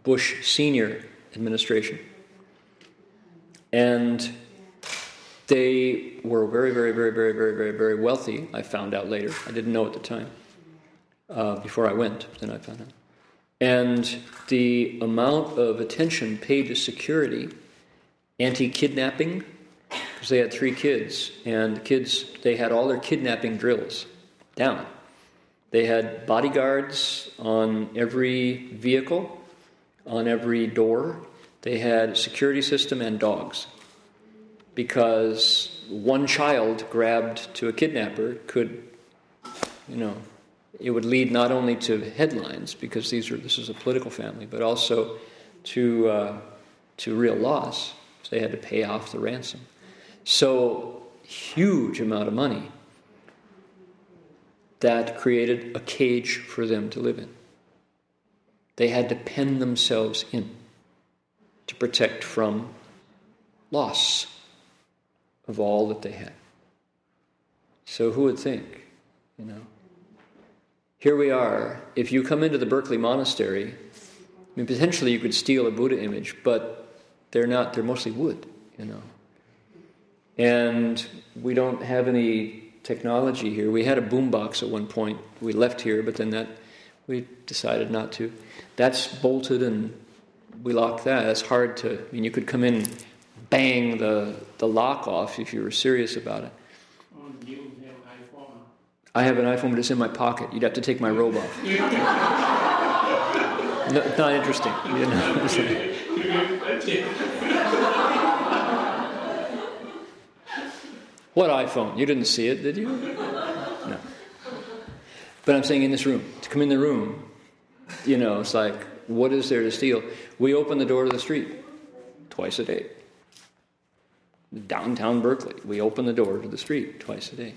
Bush senior administration, and they were very, very, very, very, very, very, very wealthy. I found out later. I didn't know at the time. Uh, before I went, then I found out. And the amount of attention paid to security, anti kidnapping, because they had three kids, and the kids, they had all their kidnapping drills down. They had bodyguards on every vehicle, on every door. They had security system and dogs because one child grabbed to a kidnapper could, you know, it would lead not only to headlines because these are this is a political family, but also to uh, to real loss. So they had to pay off the ransom. So huge amount of money that created a cage for them to live in. They had to pen themselves in to protect from loss of all that they had. So who would think, you know? Here we are. If you come into the Berkeley Monastery, I mean, potentially you could steal a Buddha image, but they're not, they're mostly wood, you know. And we don't have any technology here. We had a boombox at one point. We left here, but then that we decided not to. That's bolted and we locked that. That's hard to. I mean, you could come in, bang the the lock off if you were serious about it. Oh, you have iPhone. I have an iPhone, but it's in my pocket. You'd have to take my robe off. no, not interesting. You know? what iPhone? You didn't see it, did you? No. But I'm saying in this room, to come in the room, you know, it's like, what is there to steal? We open the door to the street twice a day. Downtown Berkeley, we open the door to the street twice a day.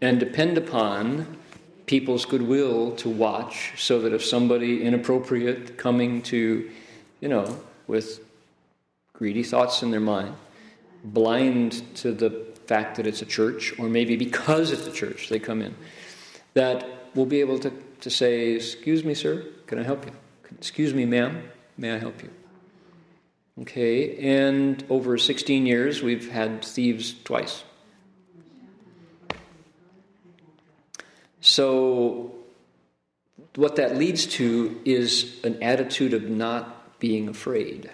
And depend upon people's goodwill to watch so that if somebody inappropriate coming to, you know, with greedy thoughts in their mind, blind to the fact that it's a church, or maybe because it's a church, they come in, that we'll be able to, to say, Excuse me, sir, can I help you? Excuse me, ma'am, may I help you? Okay, and over 16 years, we've had thieves twice. So, what that leads to is an attitude of not being afraid.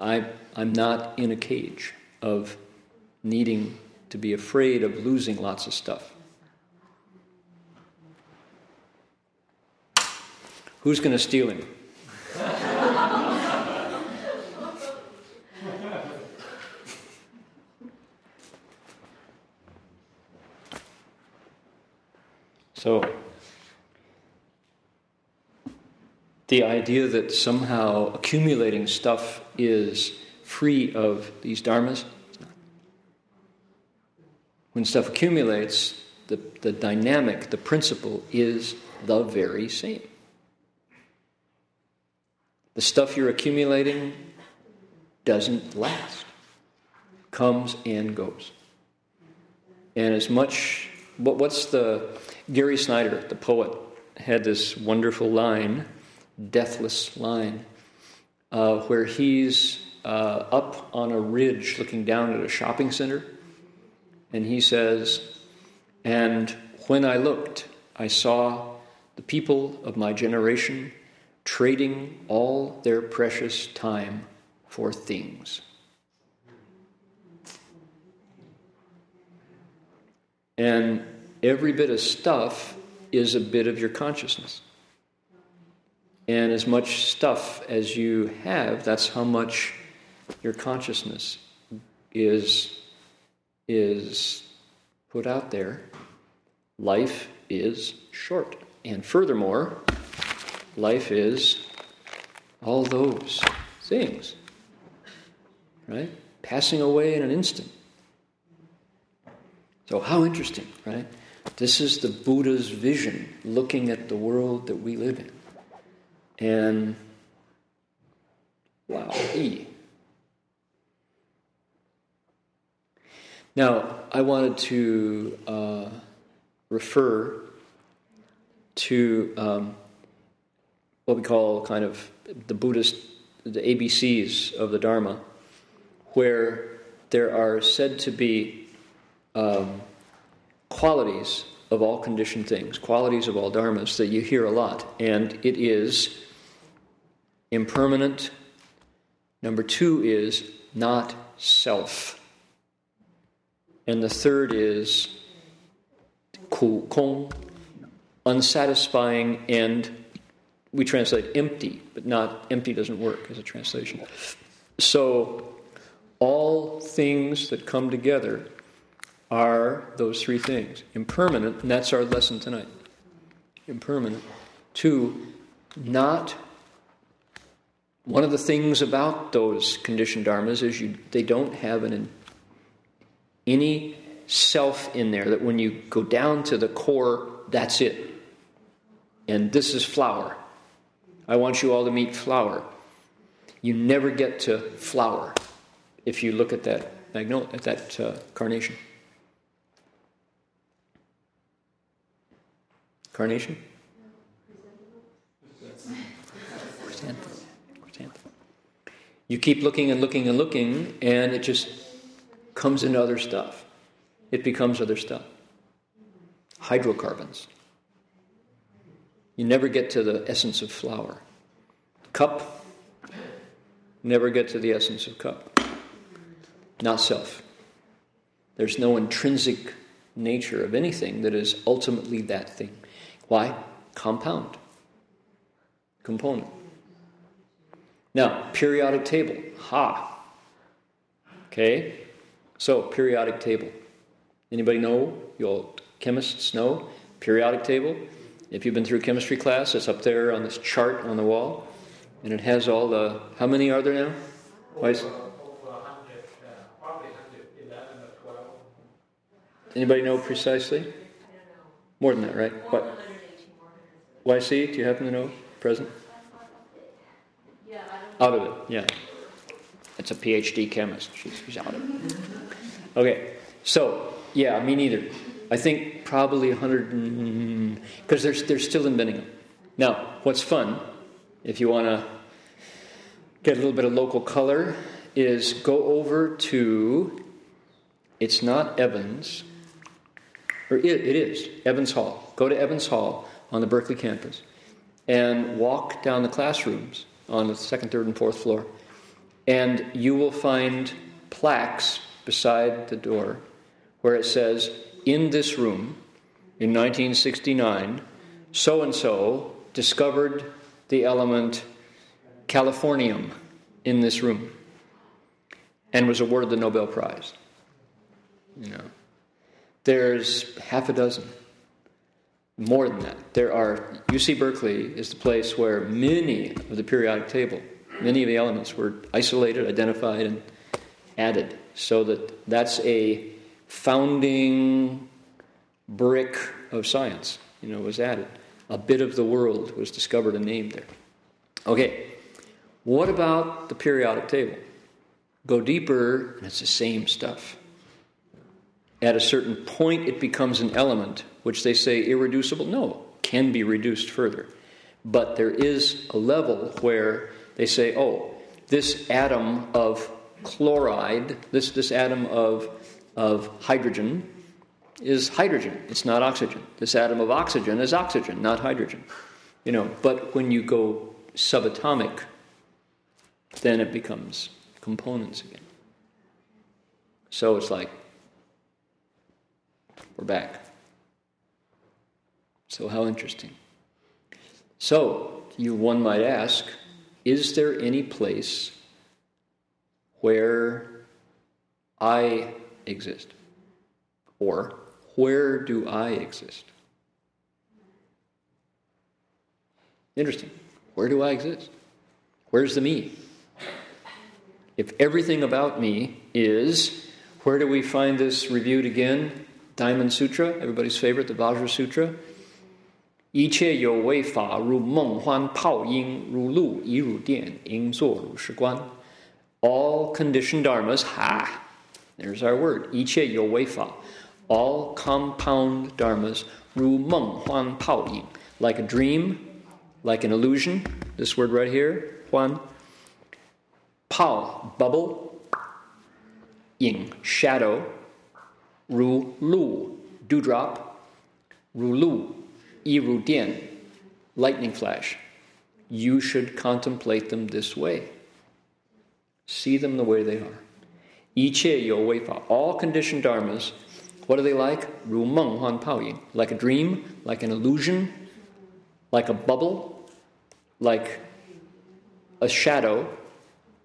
I, I'm not in a cage of needing to be afraid of losing lots of stuff. Who's going to steal him? so, the idea that somehow accumulating stuff is free of these dharmas. When stuff accumulates, the, the dynamic, the principle is the very same. The stuff you're accumulating doesn't last, comes and goes. And as much, what, what's the, Gary Snyder, the poet, had this wonderful line, deathless line, uh, where he's uh, up on a ridge looking down at a shopping center, and he says, And when I looked, I saw the people of my generation trading all their precious time for things. And every bit of stuff is a bit of your consciousness. And as much stuff as you have, that's how much your consciousness is, is put out there. Life is short. And furthermore, life is all those things, right? Passing away in an instant. So, how interesting, right? This is the Buddha's vision looking at the world that we live in. And wow, E. Now, I wanted to uh, refer to um, what we call kind of the Buddhist, the ABCs of the Dharma, where there are said to be um, qualities of all conditioned things, qualities of all dharmas that you hear a lot. And it is impermanent. Number two is not self. And the third is kong, unsatisfying and we translate empty, but not empty doesn't work as a translation. So, all things that come together are those three things impermanent, and that's our lesson tonight. Impermanent. Two, not. One of the things about those conditioned dharmas is you, they don't have an, any self in there that when you go down to the core, that's it. And this is flower. I want you all to meet flower. You never get to flower if you look at that magnolia, at that uh, carnation. Carnation? You keep looking and looking and looking, and it just comes into other stuff. It becomes other stuff. Hydrocarbons. You never get to the essence of flower. Cup, never get to the essence of cup. Not self. There's no intrinsic nature of anything that is ultimately that thing. Why? Compound. Component. Now, periodic table. Ha. Okay? So, periodic table. Anybody know? You all chemists know? Periodic table. If you've been through chemistry class, it's up there on this chart on the wall. And it has all the. How many are there now? Why Anybody know precisely? More than that, right? What? YC, do you happen to know? Present? Out of it, yeah. It's a PhD chemist. She's, she's out of it. Okay, so, yeah, me neither. I think probably 100, because they're, they're still inventing them. Now, what's fun, if you want to get a little bit of local color, is go over to, it's not Evans, or it, it is, Evans Hall. Go to Evans Hall on the Berkeley campus and walk down the classrooms on the second, third, and fourth floor, and you will find plaques beside the door where it says, In this room, in 1969, so and so discovered the element californium in this room and was awarded the Nobel Prize. You know, there's half a dozen more than that. There are, UC Berkeley is the place where many of the periodic table, many of the elements were isolated, identified, and added. So that that's a founding brick of science, you know, was added. A bit of the world was discovered and named there. Okay, what about the periodic table? Go deeper, and it's the same stuff. At a certain point, it becomes an element which they say irreducible. No, can be reduced further. But there is a level where they say, oh, this atom of chloride, this, this atom of, of hydrogen, is hydrogen. It's not oxygen. This atom of oxygen is oxygen, not hydrogen. You know, but when you go subatomic, then it becomes components again. So it's like we're back. So, how interesting. So, you one might ask, is there any place where I exist? Or where do I exist? Interesting. Where do I exist? Where's the me? If everything about me is, where do we find this reviewed again? Diamond Sutra, everybody's favorite, the Vajra Sutra. 一切有为法，如梦幻泡影，如露亦如电，应作如是观。All conditioned dharmas, ha, there's our word. 一切有为法, all compound dharmas, 如梦幻泡影, like a dream, like an illusion. This word right here, huan. Pao, bubble. Ying, shadow. Ru, lu, dewdrop. Ru, lu, Iru Dian, lightning flash. You should contemplate them this way. See them the way they are. Ichie Yo Wei Fa. All conditioned dharmas, what are they like? Ru Meng Huan Pao Ying. Like a dream, like an illusion, like a bubble, like a shadow,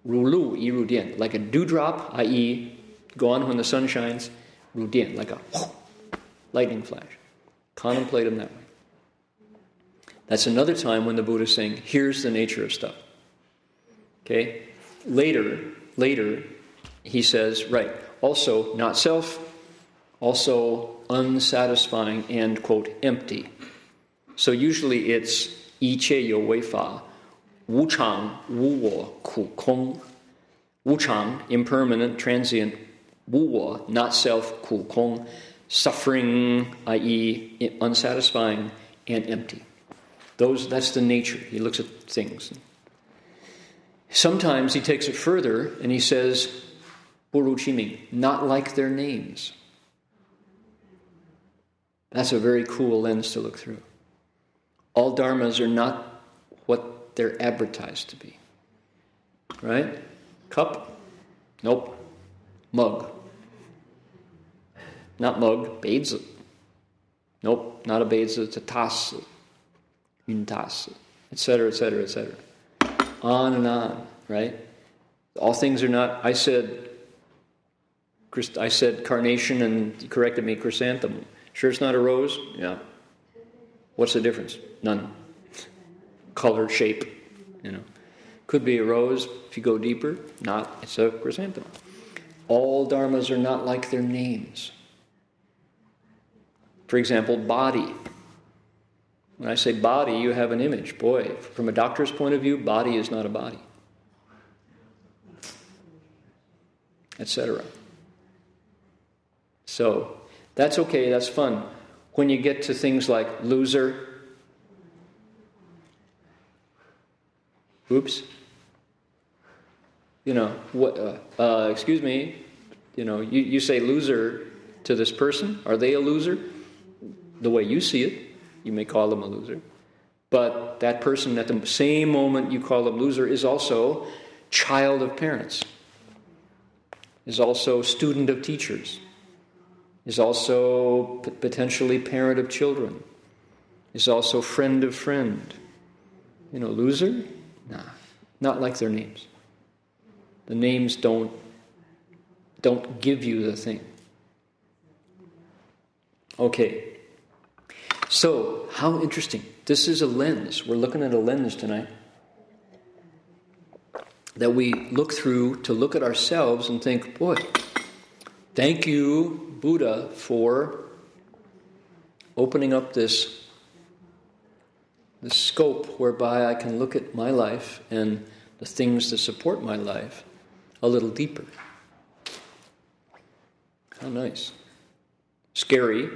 Ru lu ru dian, like a dewdrop, i.e., gone when the sun shines, ru dian, like a lightning flash. Contemplate them that way. That's another time when the Buddha is saying, here's the nature of stuff. Okay? Later, later, he says, right, also not self, also unsatisfying and, quote, empty. So usually it's yi che you wei fa, wu chang, wu wo, ku kong. Wu chang, impermanent, transient, wu wo, not self, ku kong, suffering, i.e., unsatisfying and empty. Those, that's the nature. He looks at things. Sometimes he takes it further and he says, Buru Chiming, not like their names. That's a very cool lens to look through. All dharmas are not what they're advertised to be. Right? Cup? Nope. Mug. Not mug, beidzi. Nope, not a beidzi, it's a tas, yuntas, etc., etc., etc. On and on, right? All things are not, I said, I said carnation and you corrected me chrysanthemum. Sure it's not a rose? Yeah. What's the difference? None. Color, shape, you know. Could be a rose if you go deeper. Not. It's a chrysanthemum. All dharmas are not like their names. For example, body. When I say body, you have an image. Boy, from a doctor's point of view, body is not a body. Etc. So, that's okay, that's fun. When you get to things like loser, oops, you know, what, uh, uh, excuse me, you know, you, you say loser to this person. Are they a loser? The way you see it, you may call them a loser. But that person, at the same moment you call them loser, is also child of parents, is also student of teachers, is also potentially parent of children, is also friend of friend. You know, loser? Nah, not like their names. The names don't, don't give you the thing. Okay. So, how interesting. This is a lens. We're looking at a lens tonight that we look through to look at ourselves and think, boy, thank you, Buddha, for opening up this, this scope whereby I can look at my life and the things that support my life a little deeper. How nice. Scary,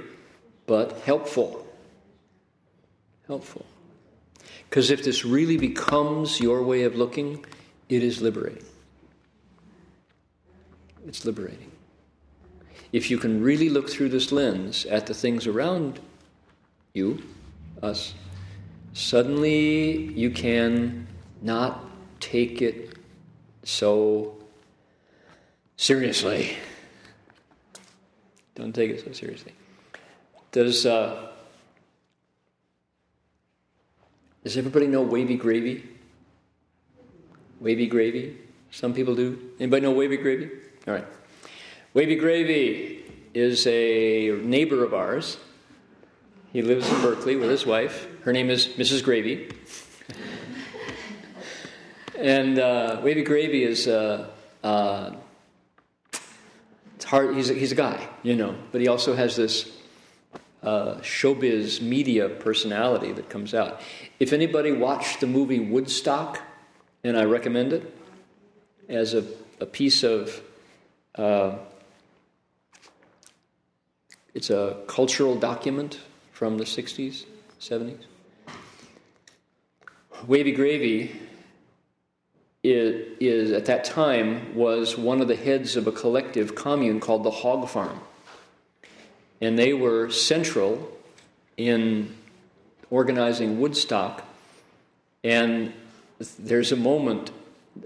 but helpful. Helpful. Because if this really becomes your way of looking, it is liberating. It's liberating. If you can really look through this lens at the things around you, us, suddenly you can not take it so seriously. Don't take it so seriously. Does uh, does everybody know wavy gravy? Wavy gravy. Some people do. Anybody know wavy gravy? All right. Wavy gravy is a neighbor of ours. He lives in Berkeley with his wife. Her name is Mrs. Gravy. and uh, Wavy Gravy is uh, uh, it's hard. He's a, he's a guy, you know, but he also has this uh, showbiz media personality that comes out. If anybody watched the movie Woodstock, and I recommend it as a, a piece of, uh, it's a cultural document from the 60s, 70s. Wavy Gravy is, is, at that time was one of the heads of a collective commune called the Hog Farm. And they were central in organizing Woodstock. And there's a moment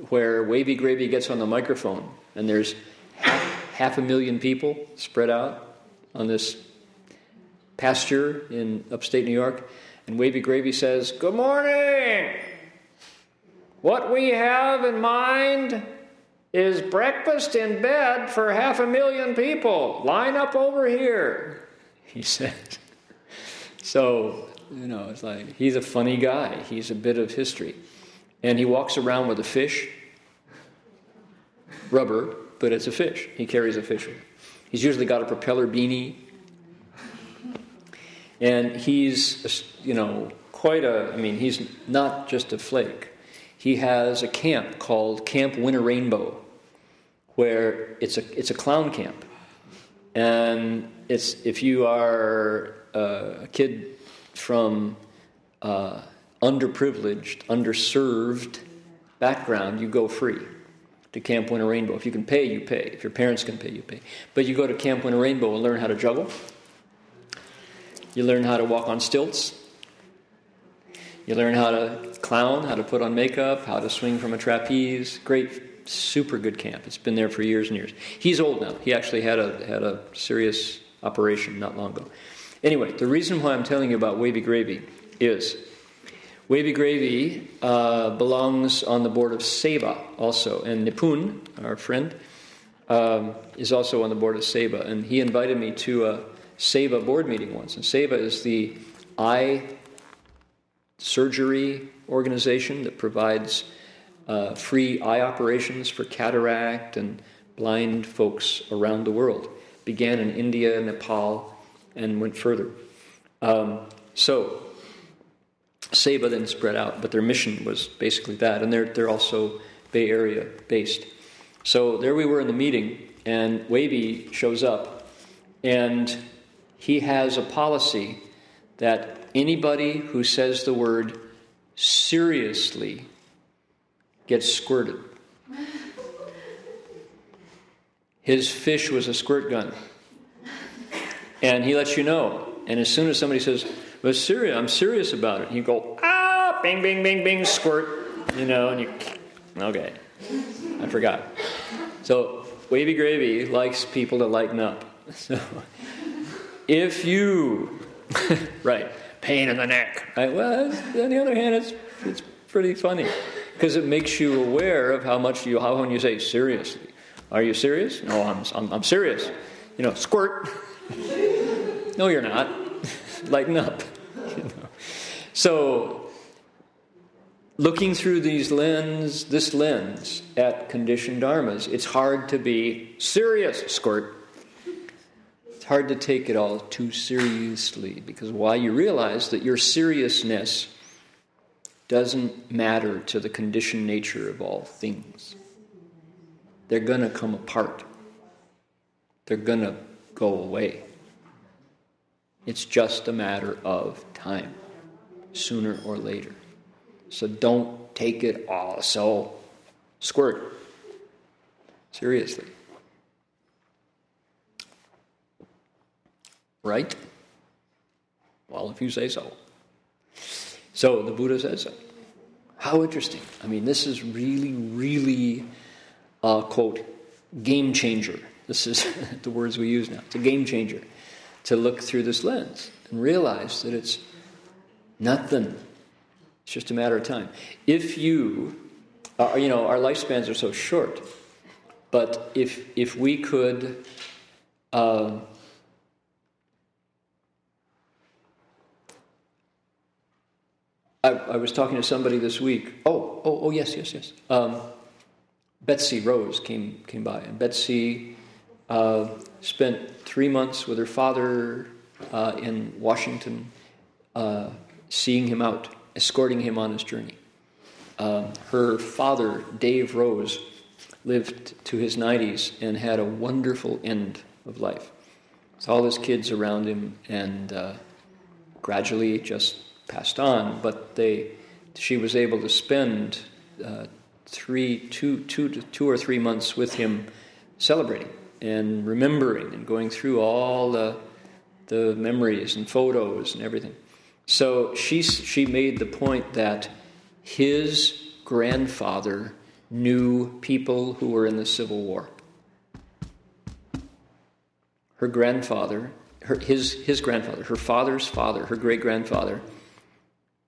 where Wavy Gravy gets on the microphone, and there's half, half a million people spread out on this pasture in upstate New York. And Wavy Gravy says, Good morning! What we have in mind is breakfast in bed for half a million people. Line up over here, he says. So, you know, it's like he's a funny guy. He's a bit of history. And he walks around with a fish, rubber, but it's a fish. He carries a fish. He's usually got a propeller beanie. And he's, you know, quite a, I mean, he's not just a flake. He has a camp called Camp Winnarainbow, where it's a, it's a clown camp. And it's, if you are a kid from uh, underprivileged, underserved background, you go free to Camp Winnarainbow. If you can pay, you pay. If your parents can pay, you pay. But you go to Camp Winnarainbow and learn how to juggle. You learn how to walk on stilts. You learn how to clown, how to put on makeup, how to swing from a trapeze. Great, super good camp. It's been there for years and years. He's old now. He actually had a had a serious operation not long ago. Anyway, the reason why I'm telling you about Wavy Gravy is Wavy Gravy uh, belongs on the board of Seva also, and Nipun, our friend, um, is also on the board of Seva, and he invited me to a Seva board meeting once. And Seva is the eye surgery organization that provides uh, free eye operations for cataract and blind folks around the world. Began in India, Nepal, and went further. Um, so Seva then spread out, but their mission was basically that, and they're, they're also Bay Area based. So there we were in the meeting, and Wavy shows up, and he has a policy that anybody who says the word seriously gets squirted. His fish was a squirt gun. And he lets you know. And as soon as somebody says, but serious, I'm serious about it. You go, ah, bing, bing, bing, bing, squirt, you know, and you, okay, I forgot. So, Wavy Gravy likes people to lighten up. So, if you, right, pain in the neck, right, well, on the other hand, it's, it's pretty funny because it makes you aware of how much you, how when you say seriously. Are you serious? No, I'm, I'm, I'm serious. You know, squirt. no, you're not. Lighten up. You know? So, looking through these lens, this lens at conditioned dharmas, it's hard to be serious, squirt. It's hard to take it all too seriously because why you realize that your seriousness doesn't matter to the conditioned nature of all things. They're going to come apart. They're going to go away. It's just a matter of time, sooner or later. So don't take it all so squirt. Seriously. Right? Well, if you say so. So the Buddha says. How interesting. I mean, this is really, really, uh, quote, game changer. This is the words we use now. It's a game changer to look through this lens and realize that it's nothing. It's just a matter of time. If you, uh, you know, our lifespans are so short, but if if we could. Uh, I, I, was talking to somebody this week. Oh, oh, oh, yes, yes, yes. Um, Betsy Rose came came by, and Betsy uh, spent three months with her father uh, in Washington, uh, seeing him out, escorting him on his journey. Um, her father, Dave Rose, lived to his 90s and had a wonderful end of life. With all his kids around him, and uh, gradually just passed on. But they, she was able to spend uh, three, two, two, two or three months with him celebrating and remembering and going through all the, the memories and photos and everything. So she, she made the point that his grandfather knew people who were in the Civil War. Her grandfather, her, his, his grandfather, her father's father, her great grandfather,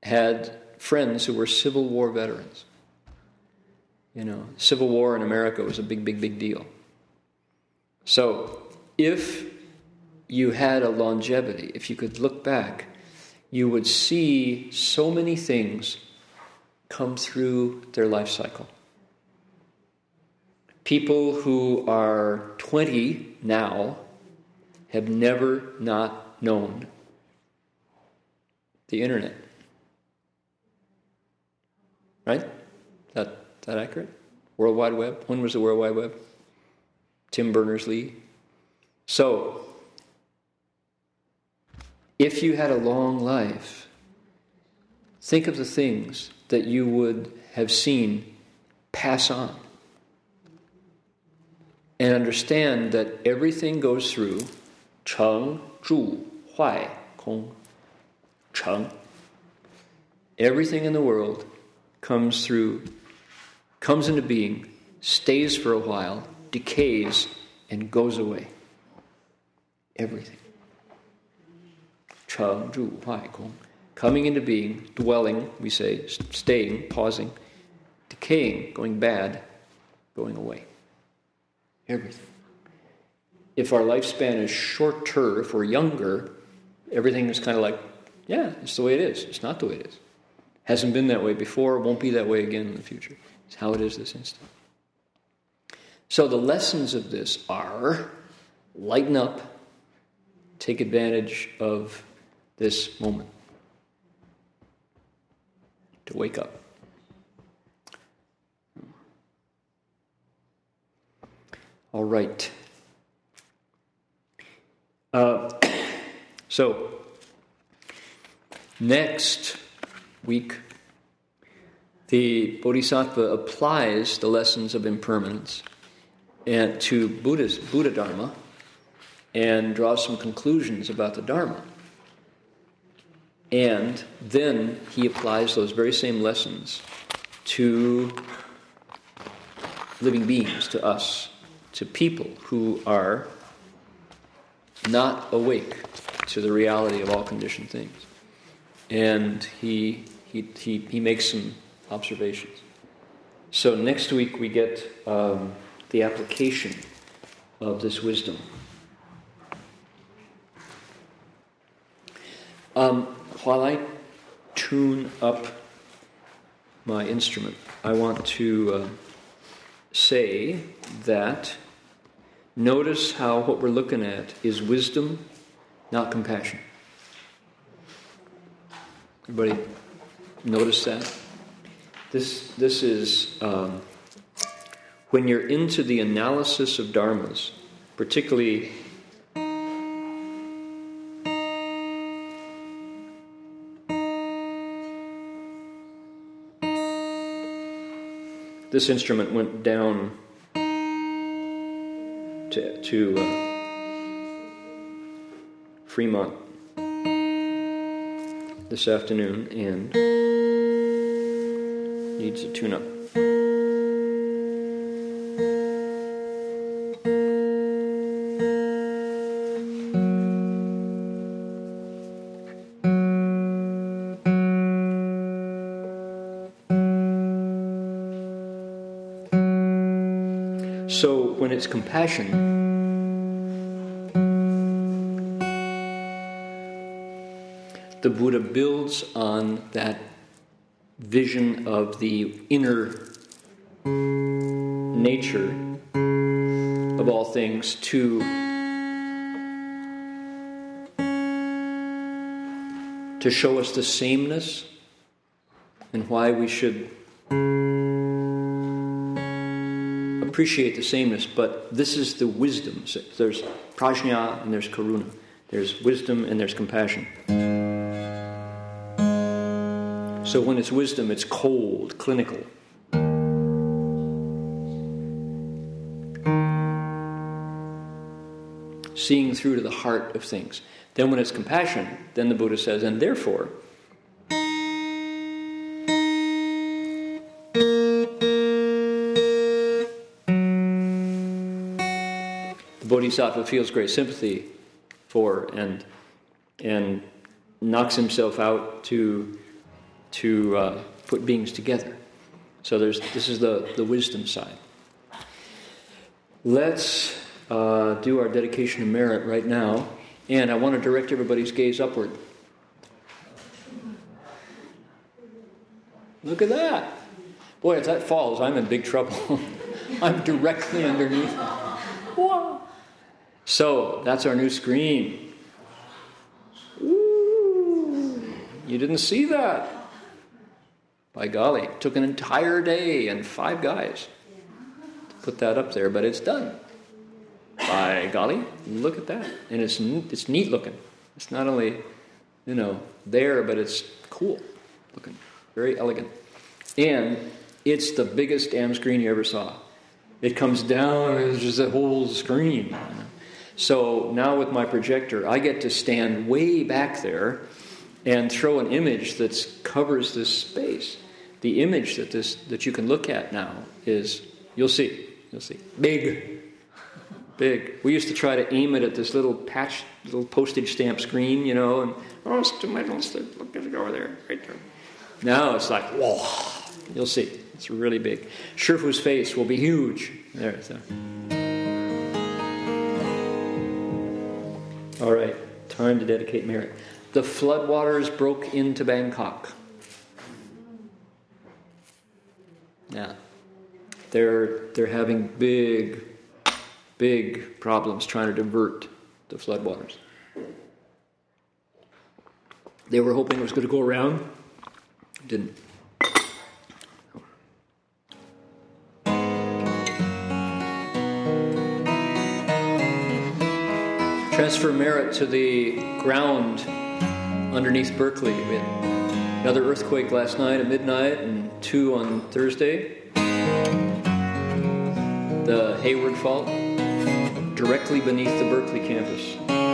had friends who were Civil War veterans. You know, Civil War in America was a big, big, big deal. So, if you had a longevity, if you could look back, you would see so many things come through their life cycle. People who are 20 now have never not known the internet. Right? That, that accurate? World Wide Web? When was the World Wide Web? Tim Berners Lee. So, if you had a long life, think of the things that you would have seen pass on. And understand that everything goes through Cheng, Zhu, Huai, Kong. Cheng. Everything in the world comes through, comes into being, stays for a while, decays, and goes away. Everything. Coming into being, dwelling, we say, staying, pausing, decaying, going bad, going away. Everything. If our lifespan is shorter, if we're younger, everything is kind of like, yeah, it's the way it is. It's not the way it is. Hasn't been that way before, won't be that way again in the future. It's how it is this instant. So the lessons of this are lighten up, take advantage of this moment to wake up. All right. Uh, so, next week, the Bodhisattva applies the lessons of impermanence and to Buddha's, Buddha Dharma and draws some conclusions about the Dharma. And then he applies those very same lessons to living beings, to us, to people who are not awake to the reality of all conditioned things. And he, he, he, he makes some observations. So next week we get um, the application of this wisdom. Um, while I tune up my instrument, I want to uh, say that notice how what we're looking at is wisdom, not compassion. Everybody notice that? This, this is um, when you're into the analysis of dharmas, particularly this instrument went down to, to uh, Fremont this afternoon and needs a tune up. So when it's compassion, the Buddha builds on that vision of the inner nature of all things to to show us the sameness and why we should appreciate the sameness, but this is the wisdom. So there's prajna and there's karuna. There's wisdom and there's compassion. So when it's wisdom, it's cold, clinical. Seeing through to the heart of things. Then when it's compassion, then the Buddha says, and therefore, the bodhisattva feels great sympathy for and and knocks himself out to to uh, put beings together. So there's, this is the, the wisdom side. Let's uh, do our dedication of merit right now. And I want to direct everybody's gaze upward. Look at that. Boy, if that falls, I'm in big trouble. I'm directly underneath. Whoa. So that's our new screen. Ooh, you didn't see that. By golly, it took an entire day and five guys to put that up there, but it's done. By golly, look at that. And it's, it's neat looking. It's not only, you know, there, but it's cool looking. Very elegant. And it's the biggest damn screen you ever saw. It comes down, it's just a whole screen. So now with my projector, I get to stand way back there and throw an image that covers this space. The image that this that you can look at now is you'll see, you'll see, big, big. We used to try to aim it at this little patch, little postage stamp screen, you know, and oh, it's too much. Look at it over there, right there. Now it's like whoa, you'll see. It's really big. Shifu's face will be huge. There, so. All right, time to dedicate merit. The floodwaters broke into Bangkok. Yeah. They're, they're having big, big problems trying to divert the floodwaters. They were hoping it was going to go around. Didn't. transfer merit to the ground underneath Berkeley. We had another earthquake last night at midnight and two on Thursday. The Hayward Fault, directly beneath the Berkeley campus.